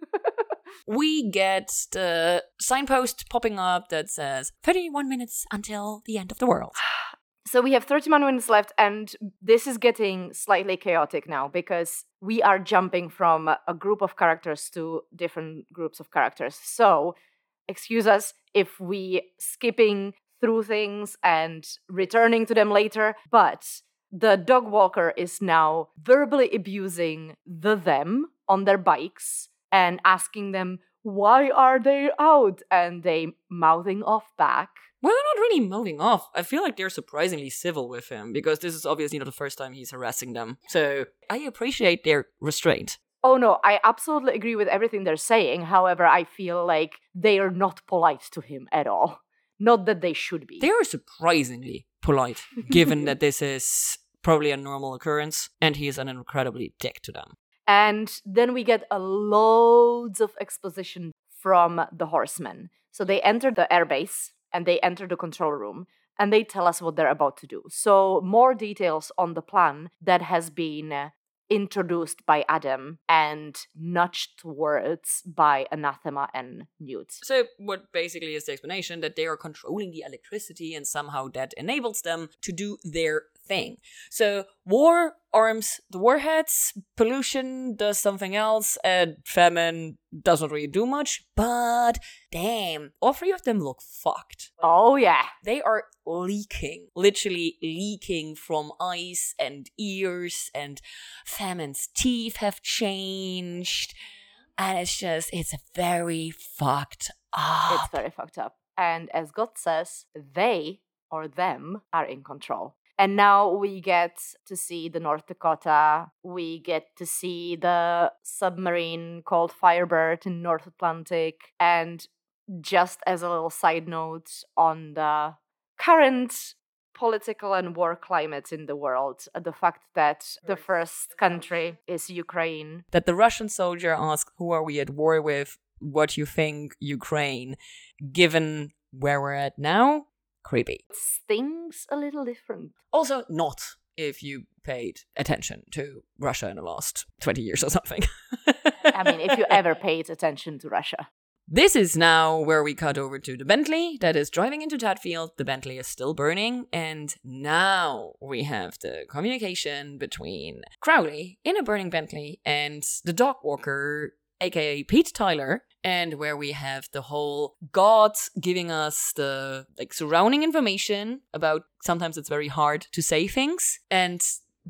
<laughs> we get the signpost popping up that says 31 minutes until the end of the world. <sighs> <sighs> <sighs> So we have 31 minutes left, and this is getting slightly chaotic now because we are jumping from a group of characters to different groups of characters. So, excuse us if we skipping through things and returning to them later, but the dog walker is now verbally abusing the them on their bikes and asking them why are they out and they mouthing off back well, they're not really moving off. I feel like they're surprisingly civil with him because this is obviously not the first time he's harassing them. So I appreciate their restraint. Oh no, I absolutely agree with everything they're saying. However, I feel like they are not polite to him at all. Not that they should be. They are surprisingly polite, given that <laughs> this is probably a normal occurrence and he is an incredibly dick to them. And then we get a loads of exposition from the horsemen. So they enter the airbase and they enter the control room and they tell us what they're about to do. So, more details on the plan that has been uh, introduced by Adam and nudged towards by Anathema and Newt. So, what basically is the explanation that they are controlling the electricity and somehow that enables them to do their thing. So war arms the warheads, pollution does something else, and famine doesn't really do much, but damn, all three of them look fucked. Oh yeah. They are leaking, literally leaking from eyes and ears, and famine's teeth have changed. And it's just, it's very fucked up. It's very fucked up. And as God says, they or them are in control. And now we get to see the North Dakota. We get to see the submarine called Firebird in North Atlantic. And just as a little side note on the current political and war climate in the world. uh, The fact that the first country is Ukraine. That the Russian soldier asks, Who are we at war with? What you think, Ukraine? Given where we're at now, creepy. Things a little different. Also, not if you paid attention to Russia in the last 20 years or something. I mean, if you ever paid attention to Russia. This is now where we cut over to the Bentley that is driving into Tadfield. The Bentley is still burning, and now we have the communication between Crowley in a burning Bentley and the dog walker, aka Pete Tyler, and where we have the whole gods giving us the like surrounding information about sometimes it's very hard to say things, and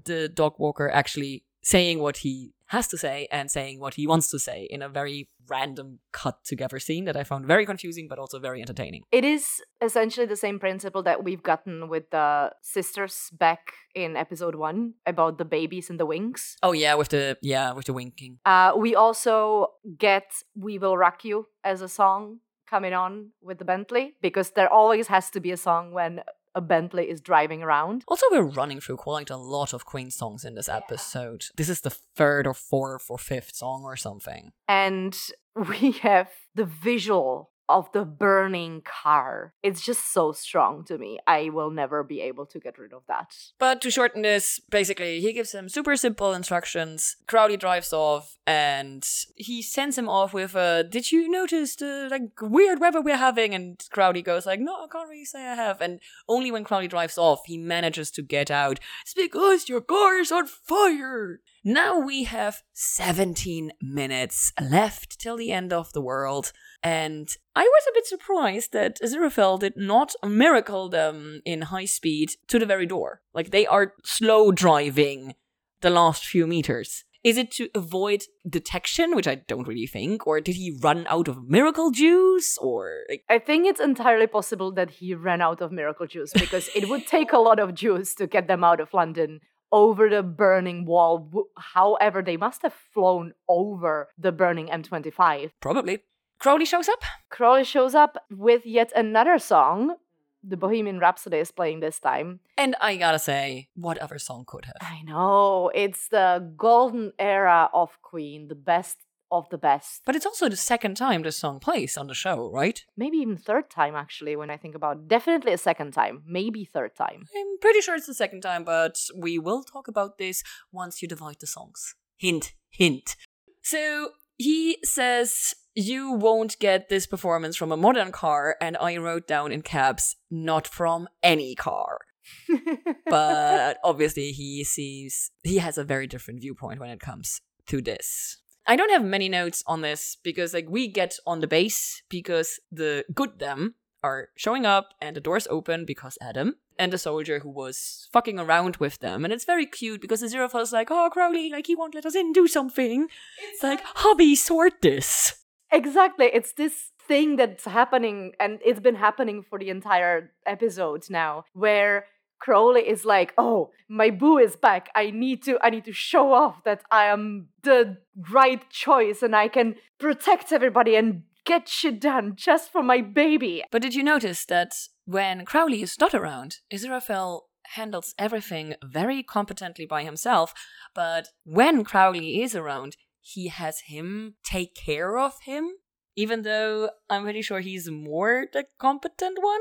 the dog walker actually saying what he has to say and saying what he wants to say in a very random cut together scene that I found very confusing but also very entertaining. It is essentially the same principle that we've gotten with the sisters back in episode one about the babies and the winks. Oh yeah, with the yeah, with the winking. Uh, we also get We Will Rock You as a song coming on with the Bentley because there always has to be a song when a Bentley is driving around. Also, we're running through quite a lot of Queen songs in this episode. This is the third or fourth or fifth song or something. And <laughs> we have the visual of the burning car. It's just so strong to me. I will never be able to get rid of that. But to shorten this, basically, he gives him super simple instructions. Crowley drives off, and he sends him off with a, "Did you notice the like weird weather we're having?" And Crowley goes like, "No, I can't really say I have." And only when Crowley drives off, he manages to get out. It's because your car is on fire. Now we have 17 minutes left till the end of the world. And I was a bit surprised that Aziraphale did not miracle them in high speed to the very door. Like they are slow driving the last few meters. Is it to avoid detection, which I don't really think, or did he run out of miracle juice, or like, I think it's entirely possible that he ran out of miracle juice because it would take a lot of juice to get them out of London over the burning wall. However, they must have flown over the burning M25. probably? Crowley shows up. Crowley shows up with yet another song. The Bohemian Rhapsody is playing this time. And I gotta say, what other song could have? I know, it's the golden era of Queen, the best of the best. But it's also the second time this song plays on the show, right? Maybe even third time, actually, when I think about it. Definitely a second time, maybe third time. I'm pretty sure it's the second time, but we will talk about this once you divide the songs. Hint, hint. So he says, You won't get this performance from a modern car, and I wrote down in caps, not from any car. <laughs> But obviously, he sees, he has a very different viewpoint when it comes to this. I don't have many notes on this because, like, we get on the base because the good them are showing up and the doors open because Adam and the soldier who was fucking around with them. And it's very cute because Aziraphale's like, oh, Crowley, like, he won't let us in, do something. It's like, hubby, sort this. Exactly. It's this thing that's happening, and it's been happening for the entire episode now, where Crowley is like, "Oh, my boo is back. I need to. I need to show off that I am the right choice, and I can protect everybody and get shit done just for my baby." But did you notice that when Crowley is not around, Aziraphale handles everything very competently by himself, but when Crowley is around, he has him take care of him, even though I'm pretty sure he's more the competent one.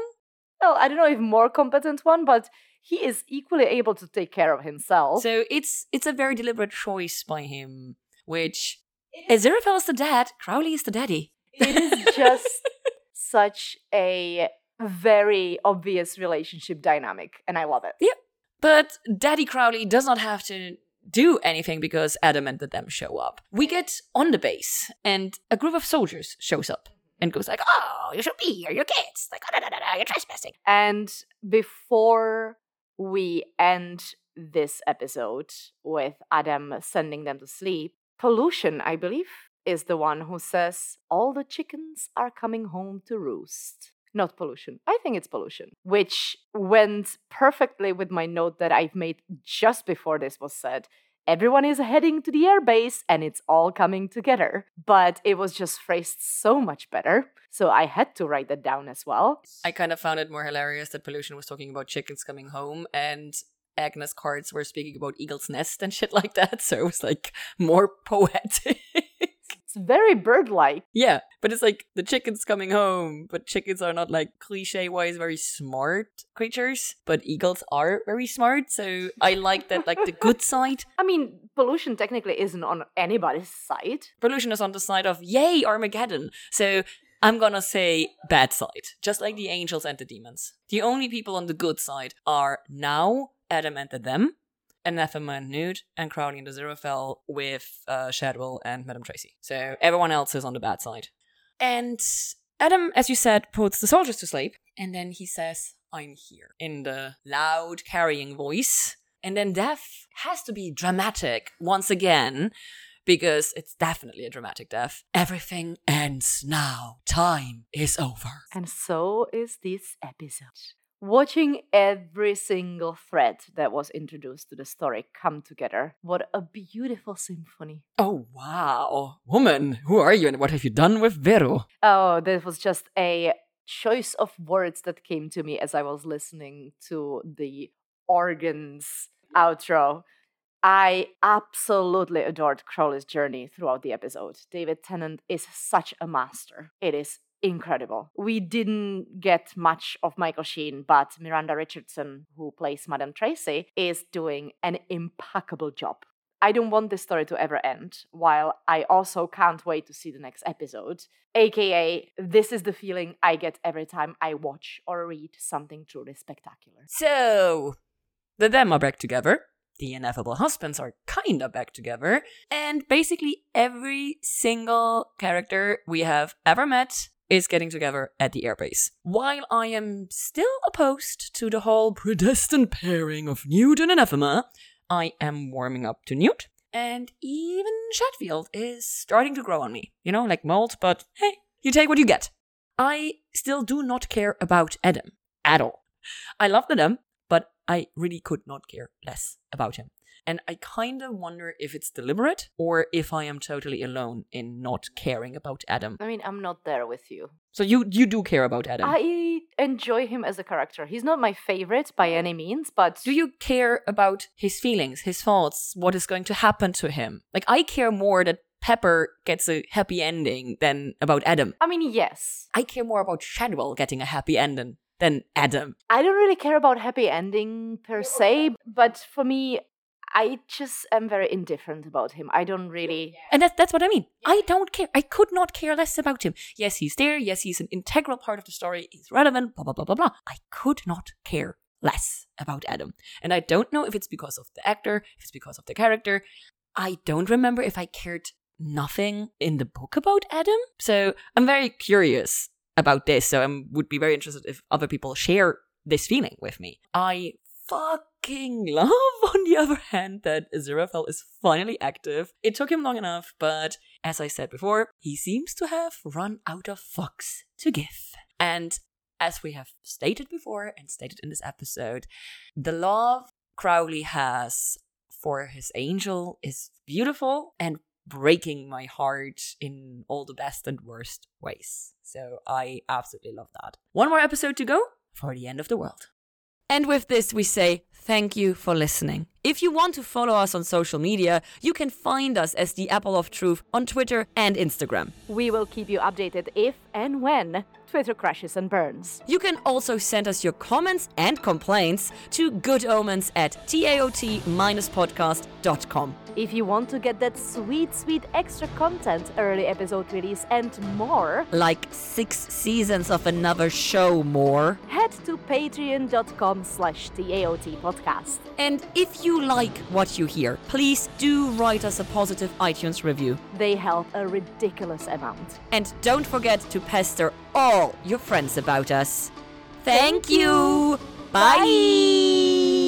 Well, I don't know if more competent one, but he is equally able to take care of himself. So it's it's a very deliberate choice by him, which Aziraphale is the dad, Crowley is the daddy. it is <laughs> just such a very obvious relationship dynamic, and I love it. Yeah. But Daddy Crowley does not have to do anything because Adam and the them show up. We get on the base, and a group of soldiers shows up and goes like, "Oh, you should be here, your kids. Like, oh, no, no, no, you're trespassing." And before we end this episode with Adam sending them to sleep, Pollution, I believe, is the one who says, All the chickens are coming home to roost. Not pollution. I think it's pollution, which went perfectly with my note that I've made just before this was said. everyone is heading to the airbase and it's all coming together. But it was just phrased so much better. So I had to write that down as well. I kind of found it more hilarious that Pollution was talking about chickens coming home and Agnes cards were speaking about Eagle's Nest and <laughs> shit like that. So it was like more <laughs> poetic. It's very bird like. yeah, but it's like the chickens coming home, but chickens are not like cliche wise very smart creatures, but eagles are very smart. So I like that, like the good <laughs> side. I mean, pollution technically isn't on anybody's side. Pollution is on the side of yay Armageddon. So I'm gonna say bad side, just like the angels and the demons. The only people on the good side are now Adam and the them, Anathema Newt, and Crowley and Aziraphale with uh, Shadwell and Madame Tracy. So everyone else is on the bad side. And Adam, as you said, puts the soldiers to sleep, and then he says, I'm here, in the loud, carrying voice. And then death has to be dramatic once again, because it's definitely a dramatic death. Everything ends now. Time is over. And so is this episode. Watching every single thread that was introduced to the story come together, what a beautiful symphony. Oh, wow. Woman, who are you and what have you done with Vero? Oh, that was just a choice of words that came to me as I was listening to the organs outro. I absolutely adored Crowley's journey throughout the episode. David Tennant is such a master. It is incredible. We didn't get much of Michael Sheen, but Miranda Richardson, who plays Madame Tracy, is doing an impeccable job. I don't want this story to ever end, while I also can't wait to see the next episode. AKA, this is the feeling I get every time I watch or read something truly spectacular. So, the them are back together. The ineffable husbands are kinda back together. And basically, every single character we have ever met is getting together at the airbase. While I am still opposed to the whole predestined pairing of Newt and Anathema, I am warming up to Newt. And even Shadwell is starting to grow on me. You know, like mold, but hey, you take what you get. I still do not care about Adam at all. I love Adam, but I really could not care less about him. And I kind of wonder if it's deliberate or if I am totally alone in not caring about Adam. I mean, I'm not there with you. So you you do care about Adam. I enjoy him as a character. He's not my favorite by any means, but do you care about his feelings, his thoughts, what is going to happen to him? Like I care more that Pepper gets a happy ending than about Adam. I mean, yes. I care more about Shadwell getting a happy ending than Adam. I don't really care about happy ending per se, but for me, I just am very indifferent about him. I don't really. And that, that's what I mean. I don't care. I could not care less about him. Yes, he's there. Yes, he's an integral part of the story. He's relevant, blah, blah, blah, blah, blah. I could not care less about Adam. And I don't know if it's because of the actor, if it's because of the character. I don't remember if I cared nothing in the book about Adam. So I'm very curious about this. So I would be very interested if other people share this feeling with me. I fucking love, <laughs> on the other hand, that Aziraphale is finally active. It took him long enough, but as I said before, he seems to have run out of fucks to give. And as we have stated before and stated in this episode, the love Crowley has for his angel is beautiful and breaking my heart in all the best and worst ways. So I absolutely love that. One more episode to go for the end of the world. And with this, we say thank you for listening. If you want to follow us on social media, you can find us as the Apple of Truth on Twitter and Instagram. We will keep you updated if and when Twitter crashes and burns. You can also send us your comments and complaints to goodomens at taot-podcast.com. If you want to get that sweet, sweet extra content, early episode release, and more, like six seasons of another show more, head to patreon.com slash TAOT podcast. And if you like what you hear, please do write us a positive iTunes review. They help a ridiculous amount. And don't forget to pester all your friends about us. Thank you. Bye. Bye.